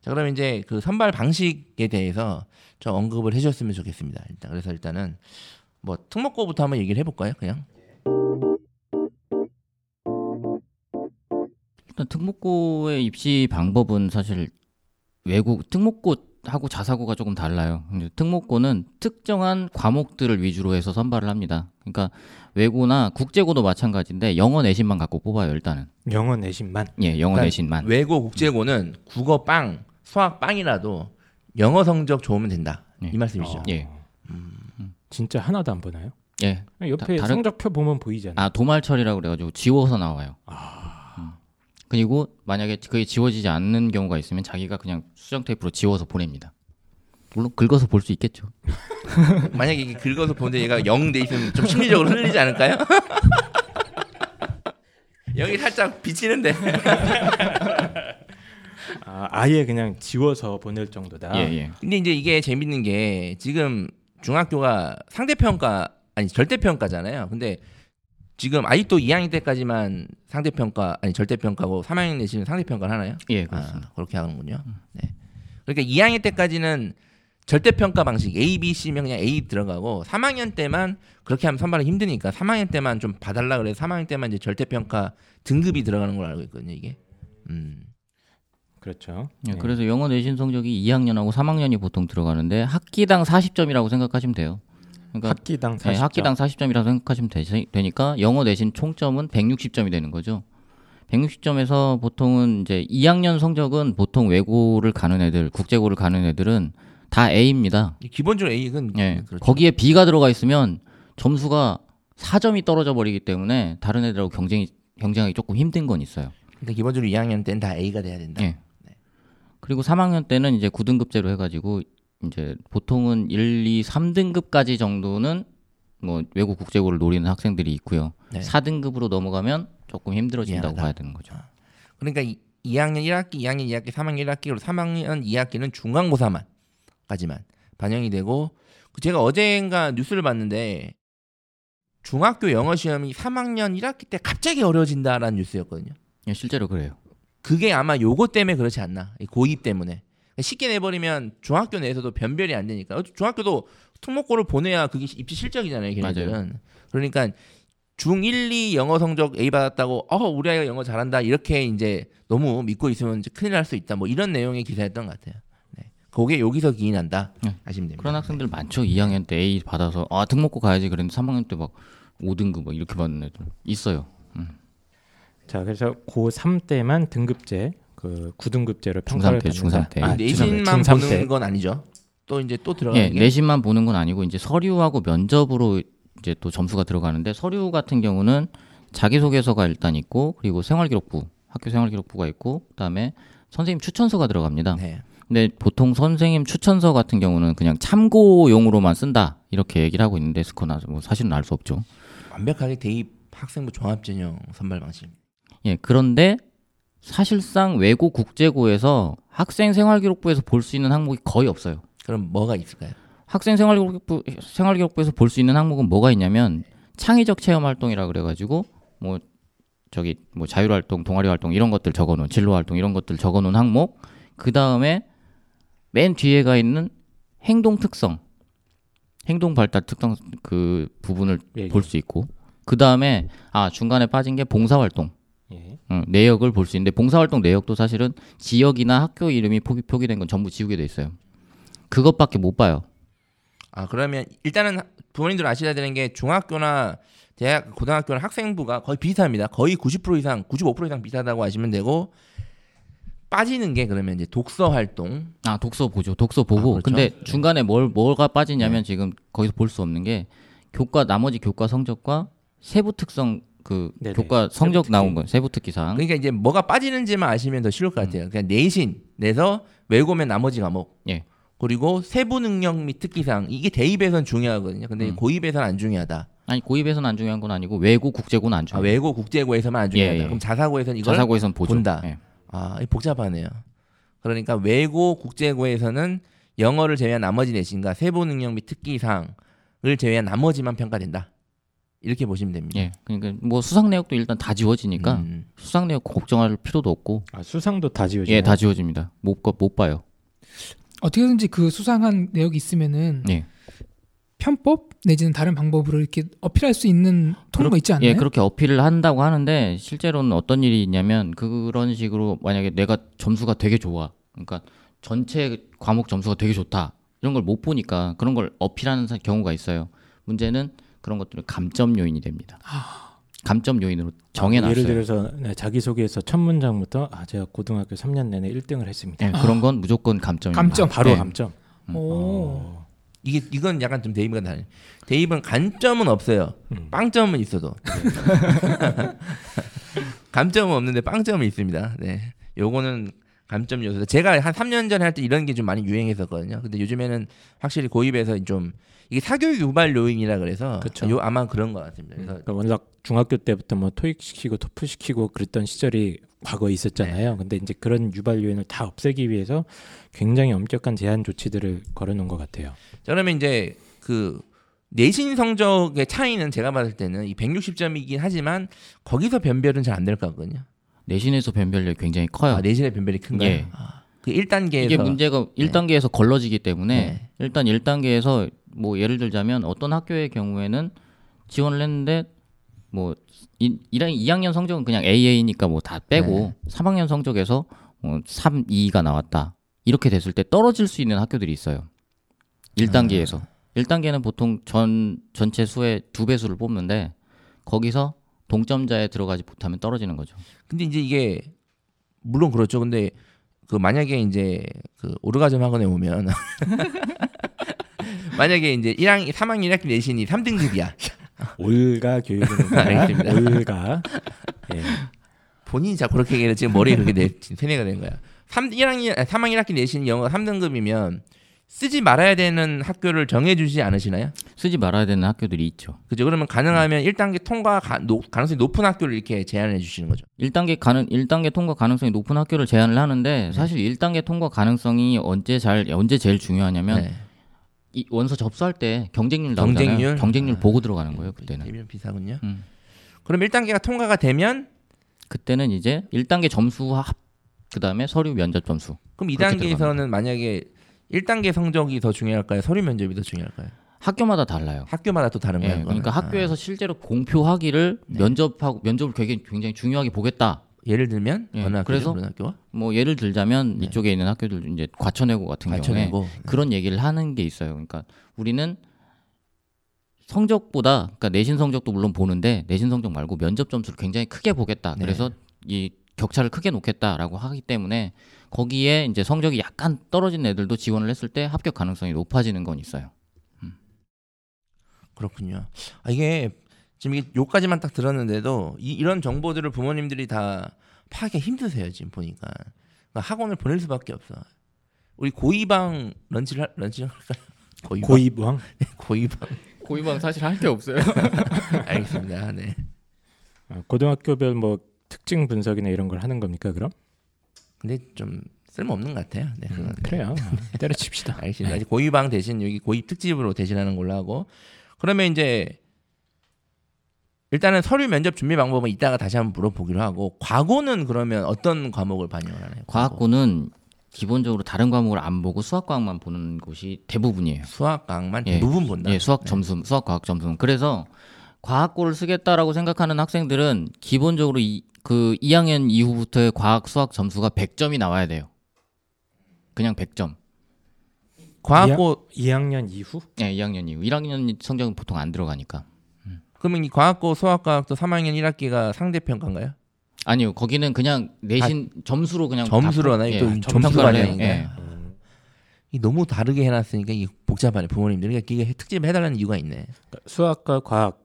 자 그럼 이제 그 선발 방식에 대해서 좀 언급을 해주셨으면 좋겠습니다. 일단 그래서 일단은 뭐 특목고부터 한번 얘기를 해볼까요? 그냥 일단 특목고의 입시 방법은 사실 외국 특목고 하고 자사고가 조금 달라요. 특목고는 특정한 과목들을 위주로 해서 선발을 합니다. 그러니까 외고나 국제고도 마찬가지인데 영어 내신만 갖고 뽑아요. 일단은 영어 내신만. 예, 영어 그러니까 내신만. 외고 국제고는 국어 빵, 수학 빵이라도 영어 성적 좋으면 된다. 네. 이 말씀이시죠. 어. 예, 진짜 하나도 안 보나요? 예. 옆에 다- 다른- 성적표 보면 보이잖아요. 아 도말처리라고 그래가지고 지워서 나와요. 음. 그리고 만약에 그게 지워지지 않는 경우가 있으면 자기가 그냥 수정 테이프로 지워서 보냅니다. 물론 긁어서 볼 수 있겠죠. 만약에 이게 긁어서 보는데 얘가 0 돼 있으면 좀 심리적으로 흘리지 않을까요? 여기 살짝 비치는데. 아, 아예 그냥 지워서 보낼 정도다. 예, 예. 근데 이제 이게 재밌는 게 지금 중학교가 상대평가 아니 절대평가잖아요. 근데 지금 아직도 2학년 때까지만 상대평가 아니 절대평가고 3학년 내시는 상대평가를 하나요? 예, 그렇습니다. 아, 그렇게 하는군요. 네. 그러니까 2학년 때까지는 절대평가 방식 A, B, C면 그냥 A 들어가고 3학년 때만 그렇게 하면 선발이 힘드니까 3학년 때만 좀 봐달라 그래서 3학년 때만 이제 절대평가 등급이 들어가는 걸로 알고 있거든요. 이게. 음. 그렇죠. 예, 네. 그래서 영어 내신 성적이 2학년하고 3학년이 보통 들어가는데 학기당 40점이라고 생각하시면 돼요. 그러니까 학기당 40점. 네, 학기당 40점이라고 생각하시면 되시, 되니까 영어 내신 총점은 160점이 되는 거죠. 160점에서 보통은 이제 2학년 성적은 보통 외고를 가는 애들, 국제고를 가는 애들은 다 A입니다. 기본적으로 A는 예. 그렇죠. 거기에 B가 들어가 있으면 점수가 4점이 떨어져 버리기 때문에 다른 애들하고 경쟁이 경쟁하기 조금 힘든 건 있어요. 근데 기본적으로 2학년 때는 다 A가 돼야 된다. 예. 그리고 3학년 때는 이제 9등급제로 해가지고 이제 보통은 1, 2, 3등급까지 정도는 뭐 외국 국제고를 노리는 학생들이 있고요. 네. 4등급으로 넘어가면 조금 힘들어진다고 미안하다. 봐야 되는 거죠. 그러니까 이, 2학년 1학기, 2학년 2학기, 3학년 1학기, 그리고 3학년 2학기는 중간고사만까지만 반영이 되고 그 제가 어젠가 뉴스를 봤는데 중학교 영어 시험이 3학년 1학기 때 갑자기 어려워진다라는 뉴스였거든요. 예, 실제로 그래요. 그게 아마 요거 때문에 그렇지 않나 이 고입 때문에 쉽게 내버리면 중학교 내에서도 변별이 안 되니까 어, 중학교도 특목고를 보내야 그게 입시 실적이잖아요 걔네들은 그러니까 중1, 2 영어 성적 A 받았다고 어 우리 아이가 영어 잘한다 이렇게 이제 너무 믿고 있으면 이제 큰일 날 수 있다 뭐 이런 내용의 기사였던 것 같아요 네. 그게 여기서 기인한다 네. 하시면 됩니다 그런 학생들 많죠. 2학년 때 A 받아서 아 특목고 가야지 그랬는데 3학년 때 막 5등급 막 이렇게 받는 애들 있어요. 자, 그래서 고3 때만 등급제 그 9등급제로 평가를 중3 때, 받는다. 중3 때. 아, 내신만 중3 보는 때. 건 아니죠 또 이제 또 들어가는 예, 게 내신만 보는 건 아니고 이제 서류하고 면접으로 이제 또 점수가 들어가는데 서류 같은 경우는 자기소개서가 일단 있고 그리고 생활기록부, 학교 생활기록부가 있고 그다음에 선생님 추천서가 들어갑니다. 네. 근데 보통 선생님 추천서 같은 경우는 그냥 참고용으로만 쓴다 이렇게 얘기를 하고 있는데 스코나 뭐 사실은 알 수 없죠. 완벽하게 대입 학생부 종합전형 선발 방식 예, 그런데 사실상 외고 국제고에서 학생 생활기록부에서 볼 수 있는 항목이 거의 없어요. 그럼 뭐가 있을까요? 학생 생활기록부 생활기록부에서 볼 수 있는 항목은 뭐가 있냐면 창의적 체험 활동이라 그래가지고 뭐 저기 뭐 자율 활동, 동아리 활동 이런 것들 적어놓은 진로 활동 이런 것들 적어놓은 항목 그 다음에 맨 뒤에가 있는 행동 특성, 행동 발달 특성 그 부분을 예, 예. 볼수 있고 그 다음에 아 중간에 빠진 게 봉사 활동. 예. 응, 내역을 볼 수 있는데 봉사활동 내역도 사실은 지역이나 학교 이름이 표기, 표기된 건 전부 지우게 돼 있어요. 그것밖에 못 봐요. 아 그러면 일단은 부모님들 아셔야 되는 게 중학교나 대학, 고등학교나 학생부가 거의 비슷합니다. 거의 90% 이상, 95% 이상 비슷하다고 하시면 되고 빠지는 게 그러면 이제 독서 활동. 아 독서 보죠. 독서 보고. 아, 그렇죠. 근데 네. 중간에 뭘 뭐가 빠지냐면 지금 거기서 볼 수 없는 게 교과 나머지 교과 성적과 세부 특성 그 네네. 교과 성적 세부 나온 특기. 거 세부 특기상. 그러니까 이제 뭐가 빠지는지만 아시면 더 쉬울 것 같아요. 그냥 내신 내서 외고면 나머지 과목. 예. 그리고 세부 능력 및 특기상 이게 대입에선 중요하거든요. 근데 음. 고입에선 안 중요하다. 아니 고입에서는 안 중요한 건 아니고 외고 국제고는 안 아, 중요해요. 외고 국제고에서만 안 중요하다. 예, 예. 그럼 자사고에선 이걸 자사고에서는 보죠. 본다. 예. 아, 복잡하네요. 그러니까 외고 국제고에서는 영어를 제외한 나머지 내신과 세부 능력 및 특기상을 제외한 나머지만 평가된다. 이렇게 보시면 됩니다. 예. 그러니까 뭐 수상 내역도 일단 다 지워지니까 음. 수상 내역 걱정할 필요도 없고 아, 수상도 다 지워지나요? 예, 다 지워집니다. 못, 거- 못 봐요. 어떻게든지 그 수상한 내역이 있으면은 예. 편법 내지는 다른 방법으로 이렇게 어필할 수 있는 통로가 있지 않나요? 예, 그렇게 어필을 한다고 하는데 실제로는 어떤 일이 있냐면 그런 식으로 만약에 내가 점수가 되게 좋아. 그러니까 전체 과목 점수가 되게 좋다. 이런 걸 못 보니까 그런 걸 어필하는 사- 경우가 있어요. 문제는 그런 것들은 감점 요인이 됩니다. 감점 요인으로 정해놨어요. 예를 들어서 네, 자기소개에서 첫 문장부터 아 제가 고등학교 3년 내내 1등을 했습니다. 예, 그런 건 무조건 감점입니다. 감점. 바로 예. 감점. 오. 어. 이게 이건 약간 좀 대입과 다르. 대입은 감점은 없어요. 음. 빵점은 있어도. 감점은 없는데 빵점은 있습니다. 네. 요거는 감점 요소. 제가 한 3년 전에 할 때 이런 게 좀 많이 유행했었거든요. 근데 요즘에는 확실히 고입에서 좀 이게 사교육 유발 요인이라 그래서 그쵸. 요 아마 그런 것 같습니다. 그래서 그러니까 워낙 중학교 때부터 뭐 토익 시키고 토플 시키고 그랬던 시절이 과거에 있었잖아요. 근데 이제 그런 유발 요인을 다 없애기 위해서 굉장히 엄격한 제한 조치들을 걸어놓은 것 같아요. 자, 그러면 이제 그 내신 성적의 차이는 제가 봤을 때는 이 160점이긴 하지만 거기서 변별은 잘 안될것 같거든요. 내신에서 변별력이 굉장히 커요. 아, 내신의 변별이 큰가요? 예. 아, 그 1단계에서 이게 문제가 1단계에서 걸러지기 때문에 네. 일단 1단계에서 뭐 예를 들자면 어떤 학교의 경우에는 지원을 했는데 뭐 1, 2학년 성적은 그냥 AA니까 뭐 다 빼고 3학년 성적에서 어, 3, 2가 나왔다. 이렇게 됐을 때 떨어질 수 있는 학교들이 있어요. 1단계에서. 1단계는 보통 전 전체 수의 두 배수를 뽑는데 거기서 동점자에 들어가지 못하면 떨어지는 거죠. 근데 이제 이게 물론 그렇죠. 근데 그 만약에 이제 그 오르가즘 학원에 오면 만약에 이제 1학 3학년 1학기 내신이 3등급이야. 올가 교육입니다. 올가. 예. 본인이 자꾸 그렇게 얘기해서 지금 머리에 그렇게 내, 세뇌가 된 거야. 3 1학년 3학년 1학기 내신 영어가 3등급이면 쓰지 말아야 되는 학교를 정해 주지 않으시나요? 쓰지 말아야 되는 학교들이 있죠. 그죠? 그러면 가능하면 1단계 통과 가, 노, 가능성이 높은 학교를 이렇게 제안해 주시는 거죠. 1단계 가능 1단계 통과 가능성이 높은 학교를 제안을 하는데 사실 1단계 통과 가능성이 언제 잘 언제 제일 중요하냐면 네. 이 원서 접수할 때 경쟁률 나오잖아요. 경쟁률? 경쟁률 아, 보고 들어가는 거예요, 그때는. 대비는 비슷하군요. 음. 그럼 1단계가 통과가 되면 그때는 이제 1단계 점수 합 그다음에 서류 면접 점수. 그럼 그렇게 2단계에서는 만약에 1단계 성적이 더 중요할까요? 서류 면접이 더 중요할까요? 학교마다 달라요. 학교마다 또 다른 예, 거예요. 그러니까? 학교에서 실제로 공표하기를 네. 면접하고 면접을 되게 굉장히 중요하게 보겠다. 아, 예를 들면 예, 어느? 그래서 그런 학교가 뭐 예를 들자면 네. 이쪽에 있는 학교들 이제 과천외고 같은 경우에 맞춰내고 그런 얘기를 하는 게 있어요. 그러니까 우리는 성적보다 그러니까 내신 성적도 물론 보는데 내신 성적 말고 면접 점수를 굉장히 크게 보겠다. 네. 그래서 이 격차를 크게 놓겠다라고 하기 때문에 거기에 이제 성적이 약간 떨어진 애들도 지원을 했을 때 합격 가능성이 높아지는 건 있어요. 그렇군요. 아, 이게 지금 이게 요까지만 딱 들었는데도 이, 이런 정보들을 부모님들이 다 파악하기 힘드세요 지금 보니까 그러니까 학원을 보낼 수밖에 없어. 우리 고이방 런치를 할- 런치를 할까요? 고이방. 고이방 고위반 사실 할 게 없어요. 알겠습니다. 네. 어, 고등학교별 뭐 특징 분석이나 이런 걸 하는 겁니까 그럼? 근데 좀 쓸모 없는 것 같아요. 네, 그건. 그래요. 때려칩시다. 알겠습니다. 고이방 대신 여기 고입 특집으로 대신하는 걸로 하고 그러면 이제 일단은 서류 면접 준비 방법은 이따가 다시 한번 물어보기로 하고 과거는 그러면 어떤 과목을 반영을 하나요? 과학고는 기본적으로 다른 과목을 안 보고 수학 과학만 보는 곳이 대부분이에요. 수학 과학만 예. 대부분 본다. 예, 수학 네. 점수, 수학 과학 점수. 그래서 과학고를 쓰겠다라고 생각하는 학생들은 기본적으로 이, 그 2학년 이후부터의 과학 수학 점수가 100점이 나와야 돼요. 그냥 100점. 과학고 2학 년 이후? 예, 2학년 이후. 1학년 성적은 보통 안 들어가니까. 그러면 이 과학고 수학과학도 3학년 1학기가 상대 평가인가요? 아니요. 거기는 그냥 내신 점수로 그냥 점수로 또 예, 점수 평가를 해요. 반영인가? 예. 이 너무 다르게 해놨으니까 이 복잡하네 부모님들. 그러니까 이게 특집 해달라는 이유가 있네. 그러니까 수학과 과학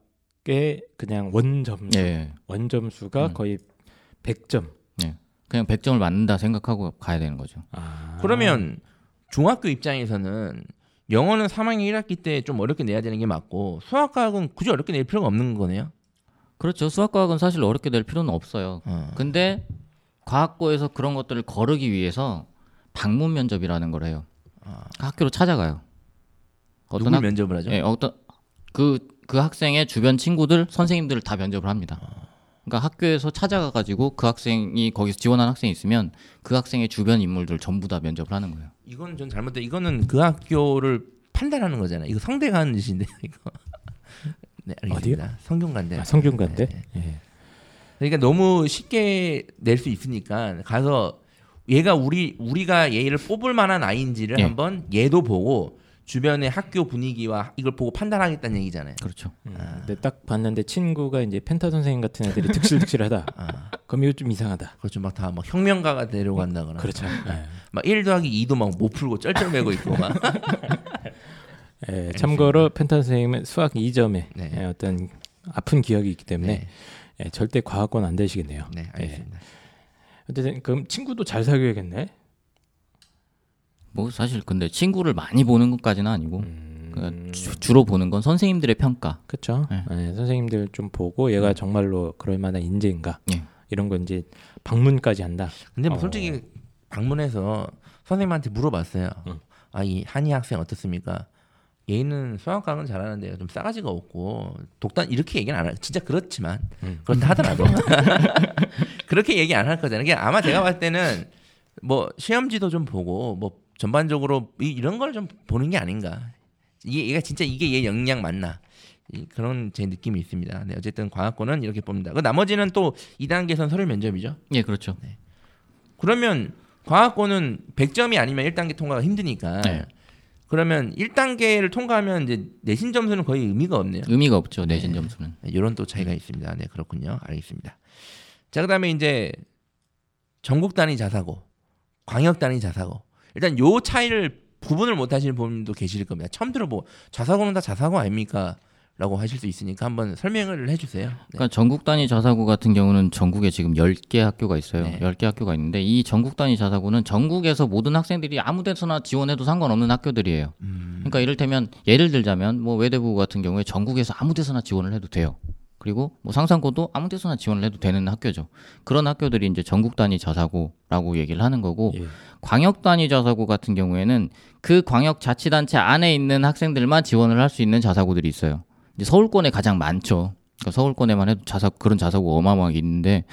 의 그냥 원점수, 예. 원점수가 음. 거의 100점. 그냥 100점을 맞는다 생각하고 가야 되는 거죠. 아. 그러면 중학교 입장에서는 영어는 3학년 1학기 때 좀 어렵게 내야 되는 게 맞고 수학과학은 굳이 어렵게 낼 필요가 없는 거네요. 그렇죠. 수학 과학은 사실 어렵게 낼 필요는 없어요. 어. 근데 과학고에서 그런 것들을 거르기 위해서 방문 면접이라는 걸 해요. 아. 학교로 찾아가요. 어떤 누굴 학, 면접을 하죠? 예, 어떤 그, 그 학생의 주변 친구들, 선생님들을 다 면접을 합니다. 그러니까 학교에서 찾아가가지고 그 학생이 거기서 지원한 학생이 있으면 그 학생의 주변 인물들 전부 다 면접을 하는 거예요. 이건 좀 잘못돼. 이거는 그 학교를 판단하는 거잖아요. 이거 성대가 하는 짓인데요. 이거. 네, 알겠습니다. 성균관대. 아, 성균관대. 네. 예. 그러니까 너무 쉽게 낼 수 있으니까 가서 얘가 우리 우리가 얘를 뽑을 만한 아이인지를 예. 한번 얘도 보고 주변의 학교 분위기와 이걸 보고 판단하겠다는 얘기잖아요. 그렇죠. 음, 근데 딱 봤는데 친구가 이제 펜타 선생님 같은 애들이 득실득실하다. 아, 그럼 이거 좀 이상하다. 그렇죠. 막 다 막 혁명가가 데려간다거나. 그렇죠. 예. 막1 더하기 2도 막 못 풀고 쩔쩔매고 있고 막. 예, 참고로 펜타 선생님은 수학 2점에 네. 예, 어떤 아픈 기억이 있기 때문에 네. 예, 절대 과학권 안 되시겠네요. 네, 알겠습니다. 어쨌든 그럼 친구도 잘 사귀어야겠네. 뭐 사실 근데 친구를 많이 보는 것까지는 아니고 음, 그러니까 주, 주로 보는 건 선생님들의 평가. 그렇죠. 네. 예, 선생님들 좀 보고 얘가 정말로 그럴 만한 인재인가 예. 이런 건 이제 방문까지 한다. 근데 뭐 어. 솔직히 방문해서 선생님한테 물어봤어요. 응. 아, 이 한이 학생 어떻습니까? 얘는 수학 강은 잘하는데 좀 싸가지가 없고 독단 이렇게 얘기는 안 할. 진짜 그렇지만 음. 그렇다 하더라도 그렇게 얘기 안 할 거잖아요. 아마 제가 봤을 때는 뭐 시험지도 좀 보고 뭐 전반적으로 이, 이런 걸 좀 보는 게 아닌가. 이게 얘가 진짜 이게 얘 역량 맞나? 이- 그런 제 느낌이 있습니다. 네, 어쨌든 과학고는 이렇게 봅니다. 그 나머지는 또 2단계선 서류 면접이죠. 예, 그렇죠. 그러면 과학고는 100점이 아니면 1단계 통과가 힘드니까 네. 그러면 1단계를 통과하면 이제 내신 점수는 거의 의미가 없네요. 의미가 없죠 내신 점수는. 이런 또 차이가 있습니다. 네, 그렇군요. 알겠습니다. 자, 그다음에 이제 전국 단위 자사고, 광역 단위 자사고. 일단 요 차이를 구분을 못 하시는 분도 계실 겁니다. 처음 들어보 자사고는 다 자사고 아닙니까? 라고 하실 수 있으니까 한번 설명을 해 주세요. 네. 그러니까 전국 단위 자사고 같은 경우는 전국에 지금 10개 학교가 있어요. 네. 10개 학교가 있는데 이 전국 단위 자사고는 전국에서 모든 학생들이 아무 데서나 지원해도 상관없는 학교들이에요. 음, 그러니까 이를테면 예를 들자면 뭐 외대부 같은 경우에 전국에서 아무 데서나 지원을 해도 돼요. 그리고 뭐 상상고도 아무 데서나 지원을 해도 되는 학교죠. 그런 학교들이 이제 전국 단위 자사고라고 얘기를 하는 거고 예. 광역 단위 자사고 같은 경우에는 그 광역 자치단체 안에 있는 학생들만 지원을 할 수 있는 자사고들이 있어요. 이제 서울권에 가장 많죠. 그러니까 서울권에만 해도 자사 그런 자사고 어마어마하게 있는데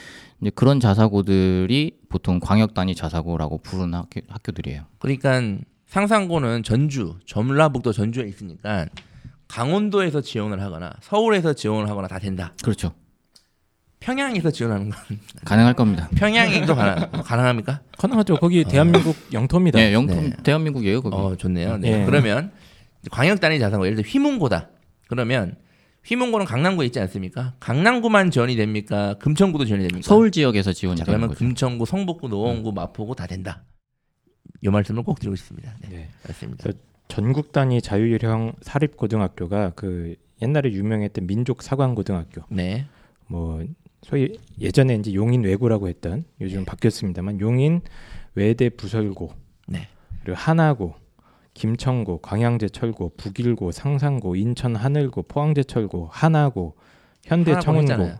이제 그런 자사고들이 보통 광역 단위 자사고라고 부르는 학교, 학교들이에요. 그러니까 상상고는 전주, 전라북도 전주에 있으니까 강원도에서 지원을 하거나 서울에서 지원을 하거나 다 된다. 그렇죠. 평양에서 지원하는 건 가능할 겁니다. 평양에도 가능, 가능합니까? 가능하죠. 거기 대한민국 영토입니다. 네, 영토 네. 대한민국이에요, 거기. 어 좋네요. 네. 예. 그러면 광역 단위 자산고 예를 들어 휘문고다. 그러면 휘문고는 강남구에 있지 않습니까? 강남구만 지원이 됩니까? 금천구도 지원이 됩니까? 서울 지역에서 지원이 자, 그러면 거죠. 금천구, 성북구, 노원구, 마포구 다 된다. 이 말씀을 꼭 드리고 싶습니다. 네, 네. 맞습니다. 그- 전국 단위 자율형 사립 고등학교가 그 옛날에 유명했던 민족 사관 고등학교 네, 뭐 소위 예전에 이제 용인 외고라고 했던 요즘 은 바뀌었습니다만 용인 외대 부설고 네. 그리고 하나고 김천고 광양제 철고 북일고 상상고 인천 하늘고 포항제 철고 하나고 현대 청운고.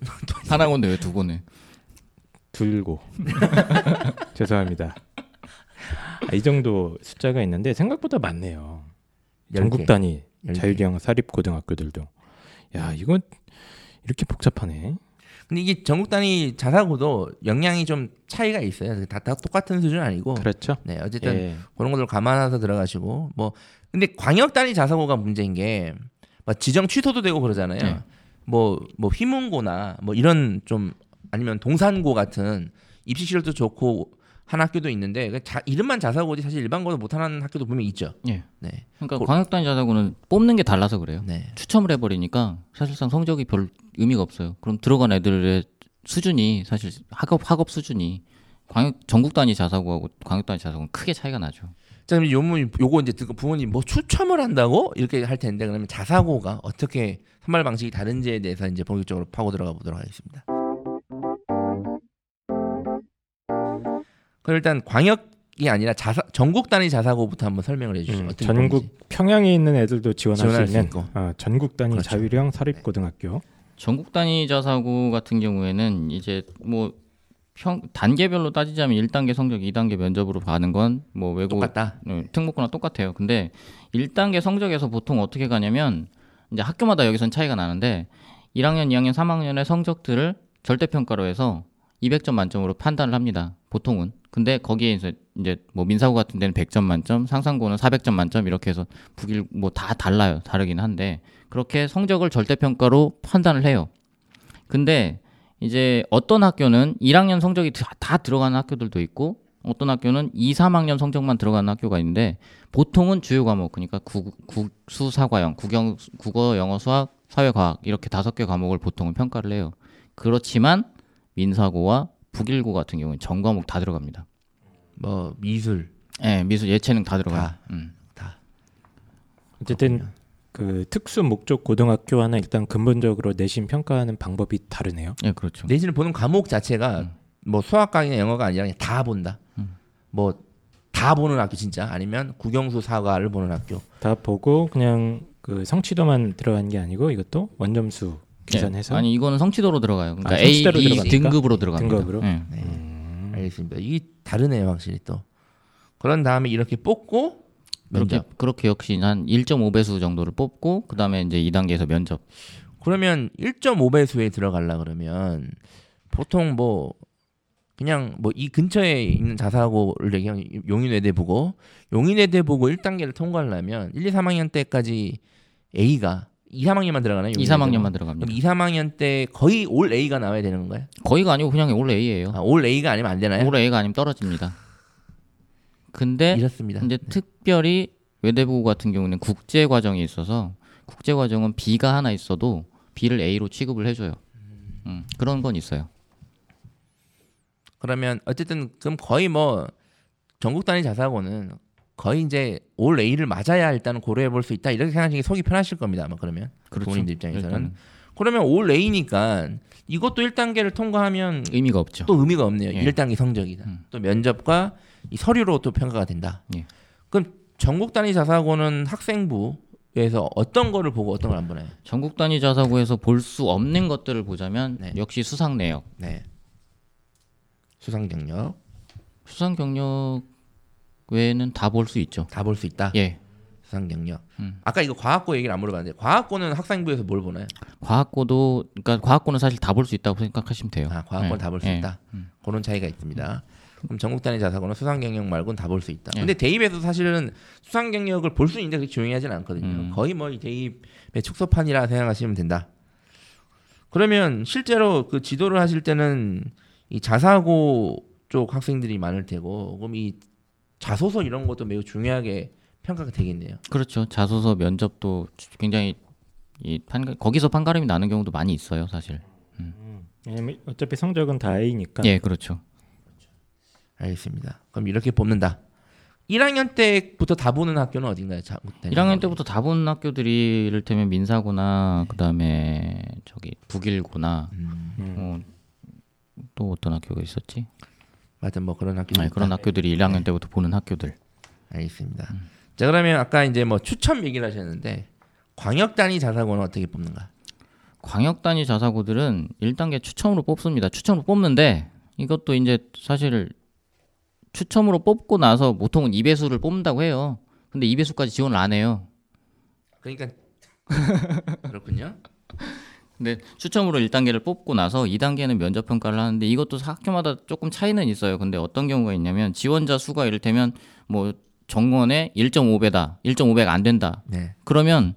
하나건데 왜두 번에? 둘고 죄송합니다. 아, 이 정도 숫자가 있는데 생각보다 많네요. 열 전국 개. 단위. 자율형 사립 고등학교들도 야 이건 이렇게 복잡하네. 근데 이게 전국 단위 자사고도 역량이 좀 차이가 있어요. 다, 다 똑같은 수준 은 아니고. 그렇죠. 네, 어쨌든 예. 그런 것들 감안해서 들어가시고 뭐 근데 광역 단위 자사고가 문제인 게 막 지정 취소도 되고 그러잖아요. 네. 뭐뭐 휘문고나 뭐 이런 좀 아니면 동산고 같은 입시 시설도 좋고 한 학교도 있는데 그 자, 이름만 자사고지 사실 일반고도 못하는 학교도 분명 히 있죠. 예. 네, 그러니까 고- 광역 단위 자사고는 뽑는 게 달라서 그래요. 네, 추첨을 해버리니까 사실상 성적이 별 의미가 없어요. 그럼 들어간 애들의 수준이 사실 학업 학업 수준이 광역 전국 단위 자사고하고 광역 단위 자사고는 크게 차이가 나죠. 자 그럼 요문 요거 이제 듣고 부모님 뭐 추첨을 한다고 이렇게 할 텐데 그러면 자사고가 어떻게 선발 방식이 다른지에 대해서 이제 본격적으로 파고 들어가 보도록 하겠습니다. 그럼 일단 광역이 아니라 자사 전국 단위 자사고부터 한번 설명을 해주시죠. 음, 어떤 전국 건지. 평양에 있는 애들도 지원할 지원할 수수 있는 있고. 어, 전국 단위 그렇죠. 자율형 사립 고등학교. 전국 단위 자사고 같은 경우에는 이제 뭐 평, 단계별로 따지자면 1단계 성적, 2단계 면접으로 가는 건 뭐 외고 똑같다. 네, 특목고나 똑같아요. 근데 1단계 성적에서 보통 어떻게 가냐면 이제 학교마다 여기선 차이가 나는데 1학년, 2학년, 3학년의 성적들을 절대 평가로 해서 200점 만점으로 판단을 합니다. 보통은. 근데 거기에 이제 이제 뭐 민사고 같은 데는 100점 만점, 상상고는 400점 만점 이렇게 해서 북일 뭐 다 달라요. 다르긴 한데 그렇게 성적을 절대 평가로 판단을 해요. 근데 이제 어떤 학교는 1학년 성적이 다, 다 들어가는 학교들도 있고 어떤 학교는 2, 3학년 성적만 들어가는 학교가 있는데 보통은 주요 과목 그러니까 국, 국수 사과형, 국영 국어, 영어, 수학, 사회 과학 이렇게 다섯 개 과목을 보통은 평가를 해요. 그렇지만 민사고와 북일고 같은 경우는 전 과목 다 들어갑니다. 뭐 미술 예, 미술, 예체능 다 들어가요. 다. 음. 다. 어쨌든 그 특수 목적 고등학교와는 일단 근본적으로 내신 평가하는 방법이 다르네요. 예, 그렇죠. 내신을 보는 과목 자체가 음. 뭐 수학과이나 영어가 아니라 그냥 다 본다. 음. 뭐다 보는 학교 진짜 아니면 국영수 사과를 보는 학교. 다 보고 그냥 그 성취도만 들어간 게 아니고 이것도 원점수 예. 계산해서 아니 이거는 성취도로 들어가요. 그러니까 아, A, B 들어가니까? 등급으로 들어갑니다. 등급으로? 예. 네. 음, 알겠습니다. 이게 다르네요, 확실히 또. 그런 다음에 이렇게 뽑고 그렇게. 그렇게 역시 한 1.5배수 정도를 뽑고 그다음에 이제 2단계에서 면접. 그러면 1.5배수에 들어가려 그러면 보통 뭐 그냥 뭐 이 근처에 있는 자사고를 그냥 용인외대 보고 용인외대 보고 1단계를 통과하려면 1, 2, 3학년 때까지 A가 2, 3학년만 들어가나요? 2, 3학년만 들어갑니다. 그럼 2, 3학년 때 거의 올 A가 나와야 되는 건가요? 거의가 아니고 그냥 올 A예요. 아, 올 A가 아니면 안 되나요? 올 A가 아니면 떨어집니다. 근데 이렇습니다. 이제 특별히 외대부 같은 경우는 국제 과정이 있어서 국제 과정은 B가 하나 있어도 B를 A로 취급을 해줘요. 음, 그런 건 있어요. 그러면 어쨌든 그럼 거의 뭐 전국 단위 자사고는 거의 이제 올 A를 맞아야 일단은 고려해 볼 수 있다 이렇게 생각하시는 게 속이 편하실 겁니다 아마 그러면 부모님들 입장에서는 일단은 그러면 올 A니까 이것도 1단계를 통과하면 의미가 없죠. 또 의미가 없네요 예. 1단계 성적이다 음. 또 면접과 이 서류로 또 평가가 된다 예. 그럼 전국 단위 자사고는 학생부에서 어떤 거를 보고 어떤 걸 안 보나요? 전국 단위 자사고에서 볼 수 없는 것들을 보자면 네. 역시 수상 내역, 네 수상 경력 수상 경력 외에는 다 볼 수 있죠. 다 볼 수 있다 예. 수상 경력 음. 아까 이거 과학고 얘기를 안 물어봤는데 과학고는 학생부에서 뭘 보나요? 과학고도 그러니까 과학고는 사실 다 볼 수 있다고 생각하시면 돼요. 아, 과학고는 예, 다볼 수 예. 있다. 음. 그런 차이가 있습니다. 그럼 전국 단위 자사고는 수상 경력 말고는 다 볼 수 있다. 예. 근데 대입에서 사실은 수상 경력을 볼 수 있는데 그렇게 중요하진 않거든요. 음. 거의 뭐이 대입의 축소판이라 생각하시면 된다. 그러면 실제로 그 지도를 하실 때는 이 자사고 쪽 학생들이 많을 테고 그럼 이 자소서 이런 것도 매우 중요하게 평가가 되겠네요. 그렇죠. 자소서 면접도 굉장히 이 판, 거기서 판가름이 나는 경우도 많이 있어요, 사실. 왜냐면 어차피 성적은 다 A니까 예, 그렇죠. 알겠습니다. 그럼 이렇게 뽑는다. 1학년 때부터 다 보는 학교는 어딘가요? 자, 1학년 때부터 다본 학교들이 이를테면 민사고나 그다음에 저기 북일고나 음, 음. 어, 또 어떤 학교가 있었지? 맞아 뭐 그런 학교 아니, 그런 학교들이 1학년 때부터 보는 학교들. 알겠습니다. 자 그러면 아까 이제 뭐 추첨 얘기를 하셨는데 광역 단위 자사고는 어떻게 뽑는가? 광역 단위 자사고들은 1단계 추첨으로 뽑습니다. 추첨으로 뽑는데 이것도 이제 사실 추첨으로 뽑고 나서 보통은 2배수를 뽑는다고 해요. 근데 2배수까지 지원을 안 해요. 그러니까 그렇군요. 근데 추첨으로 1단계를 뽑고 나서 2단계는 면접 평가를 하는데 이것도 학교마다 조금 차이는 있어요. 근데 어떤 경우가 있냐면 지원자 수가 이를테면 뭐 정원의 1.5배다. 1.5배가 안 된다. 네. 그러면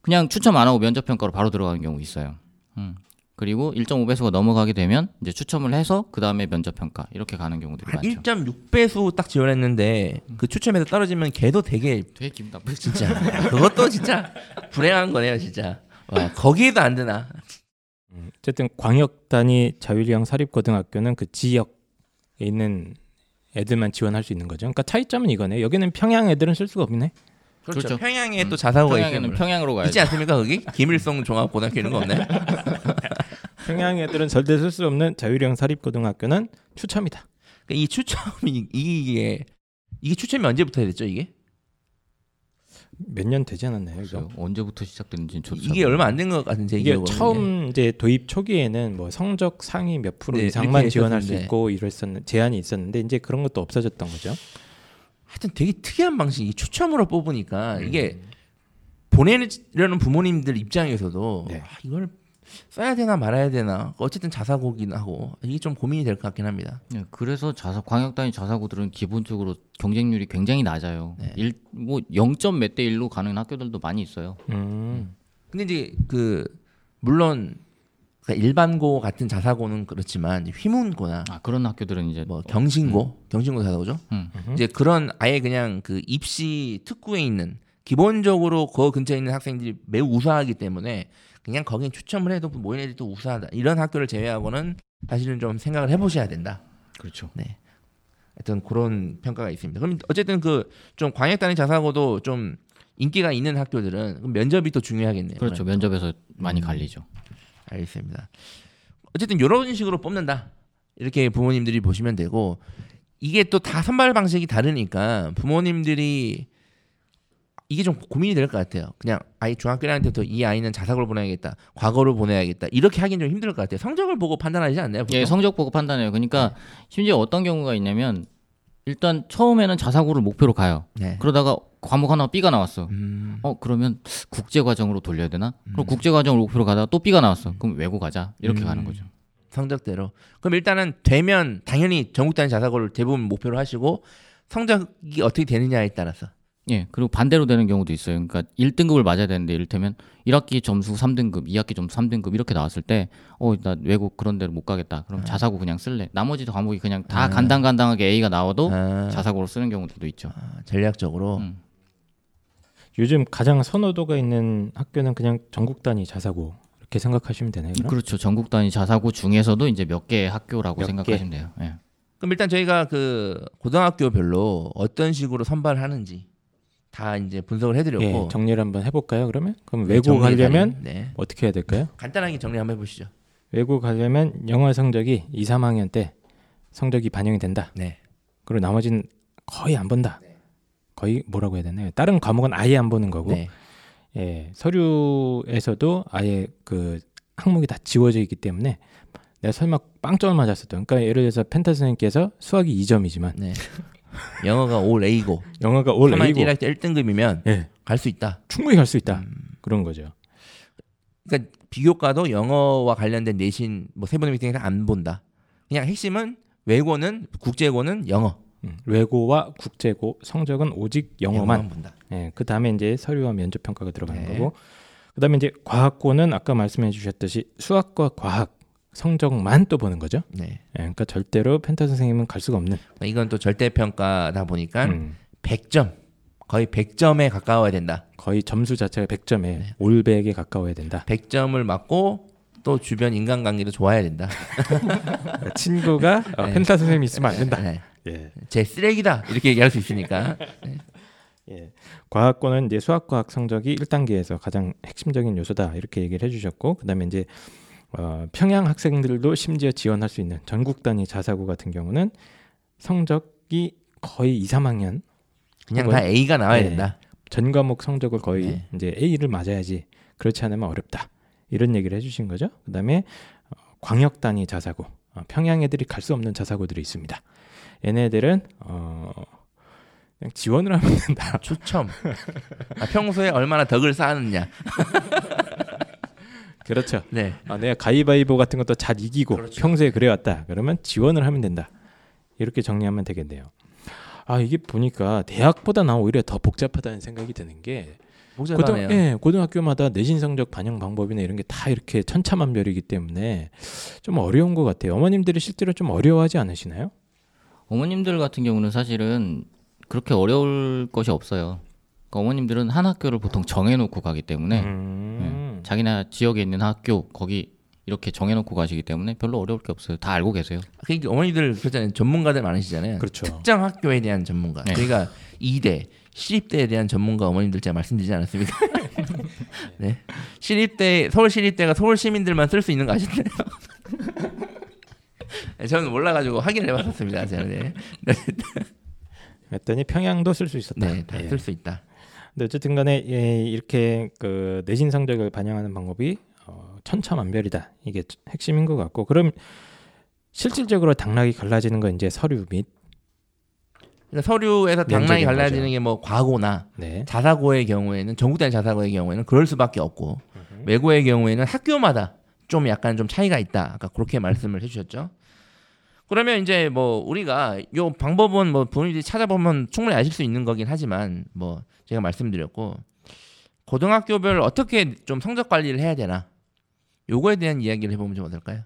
그냥 추첨 안 하고 면접 평가로 바로 들어가는 경우 있어요. 음. 그리고 1.5배수가 넘어가게 되면 이제 추첨을 해서 그 다음에 면접 평가 이렇게 가는 경우들이 한 많죠. 1.6배수 딱 지원했는데 그 추첨에서 떨어지면 걔도 되게 되게 기분 나쁘지. 진짜 그것도 진짜 불행한 거네요 진짜. 와 거기에도 안 되나? 음, 어쨌든 광역 단위 자율형 사립고등학교는 그 지역에 있는 애들만 지원할 수 있는 거죠. 그러니까 차이점은 이거네. 여기는 평양 애들은 쓸 수가 없네. 그렇죠. 그렇죠. 평양에 또 자사고가 있으면 평양으로 가야죠. 있지 않습니까 거기? 김일성 종합고등학교 이런 거 없나요? 평양 애들은 절대 쓸 수 없는 자율형 사립고등학교는 추첨이다. 그러니까 이 추첨이 이게 이게 추첨이 언제부터 됐죠 이게? 몇 년 되지 않았나요? 이거? 언제부터 시작됐는지 저도 잘 이게. 얼마 안 된 것 같은 제 이게. 처음 이제 도입 초기에는 뭐 성적 상위 몇 프로 네, 이상만 지원할 수 했었는데. 있고 이랬었는 제한이 있었는데 이제 그런 것도 없어졌던 거죠. 하여튼 되게 특이한 방식이 추첨으로 뽑으니까 이게 보내려는 부모님들 입장에서도 네. 아, 이걸 써야 되나 말아야 되나 어쨌든 자사고긴 하고 이게 좀 고민이 될 것 같긴 합니다. 네, 그래서 자사 광역 단위 자사고들은 기본적으로 경쟁률이 굉장히 낮아요. 네. 일 뭐 0점 몇 대 1로 가는 학교들도 많이 있어요. 음. 근데 이제 그 물론 그러니까 일반고 같은 자사고는 그렇지만 휘문고나 아 그런 학교들은 이제 뭐 경신고, 경신고 자사고죠. 음. 이제 그런 아예 그냥 그 입시 특구에 있는 기본적으로 그 근처에 있는 학생들이 매우 우수하기 때문에 그냥 거긴 추첨을 해도 모인 애들이 또 우수하다 이런 학교를 제외하고는 사실은 좀 생각을 해보셔야 된다. 그렇죠. 네. 하여튼 그런 평가가 있습니다. 그럼 어쨌든 그 좀 광역 단위 자사고도 좀 인기가 있는 학교들은 면접이 또 중요하겠네요. 그렇죠. 면접에서 많이 음. 갈리죠. 알겠습니다. 어쨌든 이런 식으로 뽑는다. 이렇게 부모님들이 보시면 되고 이게 또 다 선발 방식이 다르니까 부모님들이 이게 좀 고민이 될 것 같아요. 그냥 아이 중학교 1학년 때부터 이 아이는 자사고를 보내야겠다, 과거를 보내야겠다 이렇게 하긴 좀 힘들 것 같아요. 성적을 보고 판단하지 않나요? 보통? 예, 성적 보고 판단해요. 그러니까 심지어 어떤 경우가 있냐면 일단 처음에는 자사고를 목표로 가요. 네. 그러다가 과목 하나 B가 나왔어. 음, 어 그러면 국제 과정으로 돌려야 되나? 그럼 국제 과정을 목표로 가다가 또 B가 나왔어. 그럼 외고 가자. 이렇게 음. 가는 거죠. 성적대로. 그럼 일단은 되면 당연히 전국 단위 자사고를 대부분 목표로 하시고 성적이 어떻게 되느냐에 따라서 예. 그리고 반대로 되는 경우도 있어요. 그러니까 1등급을 맞아야 되는데 이를테면 1학기 점수 3등급, 2학기 점수 3등급 이렇게 나왔을 때 어, 나 외국 그런 데로 못 가겠다. 그럼 자사고 그냥 쓸래. 나머지 과목이 그냥 다 아. 간당간당하게 A가 나와도 아, 자사고로 쓰는 경우들도 있죠. 아, 전략적으로 음. 요즘 가장 선호도가 있는 학교는 그냥 전국 단위 자사고 이렇게 생각하시면 되나요? 그럼? 그렇죠. 전국 단위 자사고 중에서도 이제 몇 개의 학교라고 몇 생각하시면 돼요. 예. 그럼 일단 저희가 그 고등학교별로 어떤 식으로 선발하는지 다 이제 분석을 해드렸고 예, 정리를 한번 해볼까요? 그러면 그럼 네, 외고 정리 가려면 네. 어떻게 해야 될까요? 간단하게 정리 한번 해보시죠. 외고 가려면 영어 성적이 2, 3학년 때 성적이 반영이 된다. 네. 그리고 나머지는 거의 안 본다. 거의 뭐라고 해야 되나요? 다른 과목은 아예 안 보는 거고, 네. 예, 서류에서도 아예 그 항목이 다 지워져 있기 때문에 내가 설마 빵점을 맞았었던. 그러니까 예를 들어서 펜타 선생님께서 수학이 2점이지만 네. 영어가 올 A고 영어가 올 3학년 A고 1학기 때 1등급이면 예, 갈수 있다. 충분히 갈 수 있다. 음. 그런 거죠. 그러니까 비교과도 영어와 관련된 내신 뭐 세분의 미팅에서 안 본다. 그냥 핵심은 외고는 국제고는 영어 음, 외고와 국제고 성적은 오직 영어만. 본다. 예, 그 다음에 이제 서류와 면접 평가가 들어가는 네. 거고, 그 다음에 이제 과학고는 아까 말씀해 주셨듯이 수학과 과학 성적만 또 보는 거죠. 네. 예, 그러니까 절대로 펜타 선생님은 갈 수가 없는. 이건 또 절대 평가다 보니까 음, 100점 거의 100점에 가까워야 된다. 거의 점수 자체가 100점에 네. 올백에 가까워야 된다. 100점을 맞고 또 주변 인간관계도 좋아야 된다. 친구가 어, 네. 펜타 선생님이 있으면 안 된다. 네. 예. 제 쓰레기다 이렇게 얘기할 수 있으니까. 예. 과학고는 이제 수학과학 성적이 1단계에서 가장 핵심적인 요소다 이렇게 얘기를 해주셨고 그다음에 이제 어, 평양 학생들도 심지어 지원할 수 있는 전국 단위 자사고 같은 경우는 성적이 거의 2, 3학년 그냥 다 A가 나와야 네. 된다. 전 과목 성적을 거의 네. 이제 A를 맞아야지 그렇지 않으면 어렵다 이런 얘기를 해주신 거죠. 그다음에 어, 광역 단위 자사고 어, 평양 애들이 갈 수 없는 자사고들이 있습니다. 얘네들은 어, 그냥 지원을 하면 된다. 추첨. 아, 평소에 얼마나 덕을 쌓았느냐. 그렇죠. 네. 아, 내가 가위바위보 같은 것도 잘 이기고 그렇죠. 평소에 그래왔다. 그러면 지원을 하면 된다. 이렇게 정리하면 되겠네요. 아 이게 보니까 대학보다 난 오히려 더 복잡하다는 생각이 드는 게 고등, 복잡하네요. 예, 고등학교마다 내신 성적 반영 방법이나 이런 게 다 이렇게 천차만별이기 때문에 좀 어려운 것 같아요. 어머님들이 실제로 좀 어려워하지 않으시나요? 어머님들 같은 경우는 사실은 그렇게 어려울 것이 없어요. 그러니까 어머님들은 한 학교를 보통 정해놓고 가기 때문에 음. 자기나 지역에 있는 학교 거기 이렇게 정해놓고 가시기 때문에 별로 어려울 게 없어요. 다 알고 계세요. 그러니까 어머니들 그렇잖아요. 전문가들 많으시잖아요. 그렇죠. 특정 학교에 대한 전문가. 네. 저희가 이대 시립대에 대한 전문가 어머님들 제가 말씀드리지 않았습니까? 네. 시립대 서울 시립대가 서울 시민들만 쓸 수 있는 거 아시나요? 네, 저는 몰라가지고 확인을 해봤었습니다. 제가 네, 그랬더니 평양도 쓸 수 있었다. 네, 다 예. 쓸수 있다. 근데 어쨌든 간에 예, 이렇게 그 내신 성적을 반영하는 방법이 어, 천차만별이다. 이게 핵심인 것 같고 그럼 실질적으로 당락이 갈라지는 건 이제 서류 및 그러니까 서류에서 당락이 갈라지는. 게 뭐 과고나 네. 자사고의 경우에는 전국 단위 자사고의 경우에는 그럴 수밖에 없고 외고의 경우에는 학교마다 좀 약간 좀 차이가 있다. 아까 그렇게 말씀을 해주셨죠. 그러면 이제 뭐 우리가 요 방법은 뭐 부모님들이 찾아보면 충분히 아실 수 있는 거긴 하지만 뭐 제가 말씀드렸고 고등학교별 어떻게 좀 성적 관리를 해야 되나 요거에 대한 이야기를 해보면 좀 어떨까요?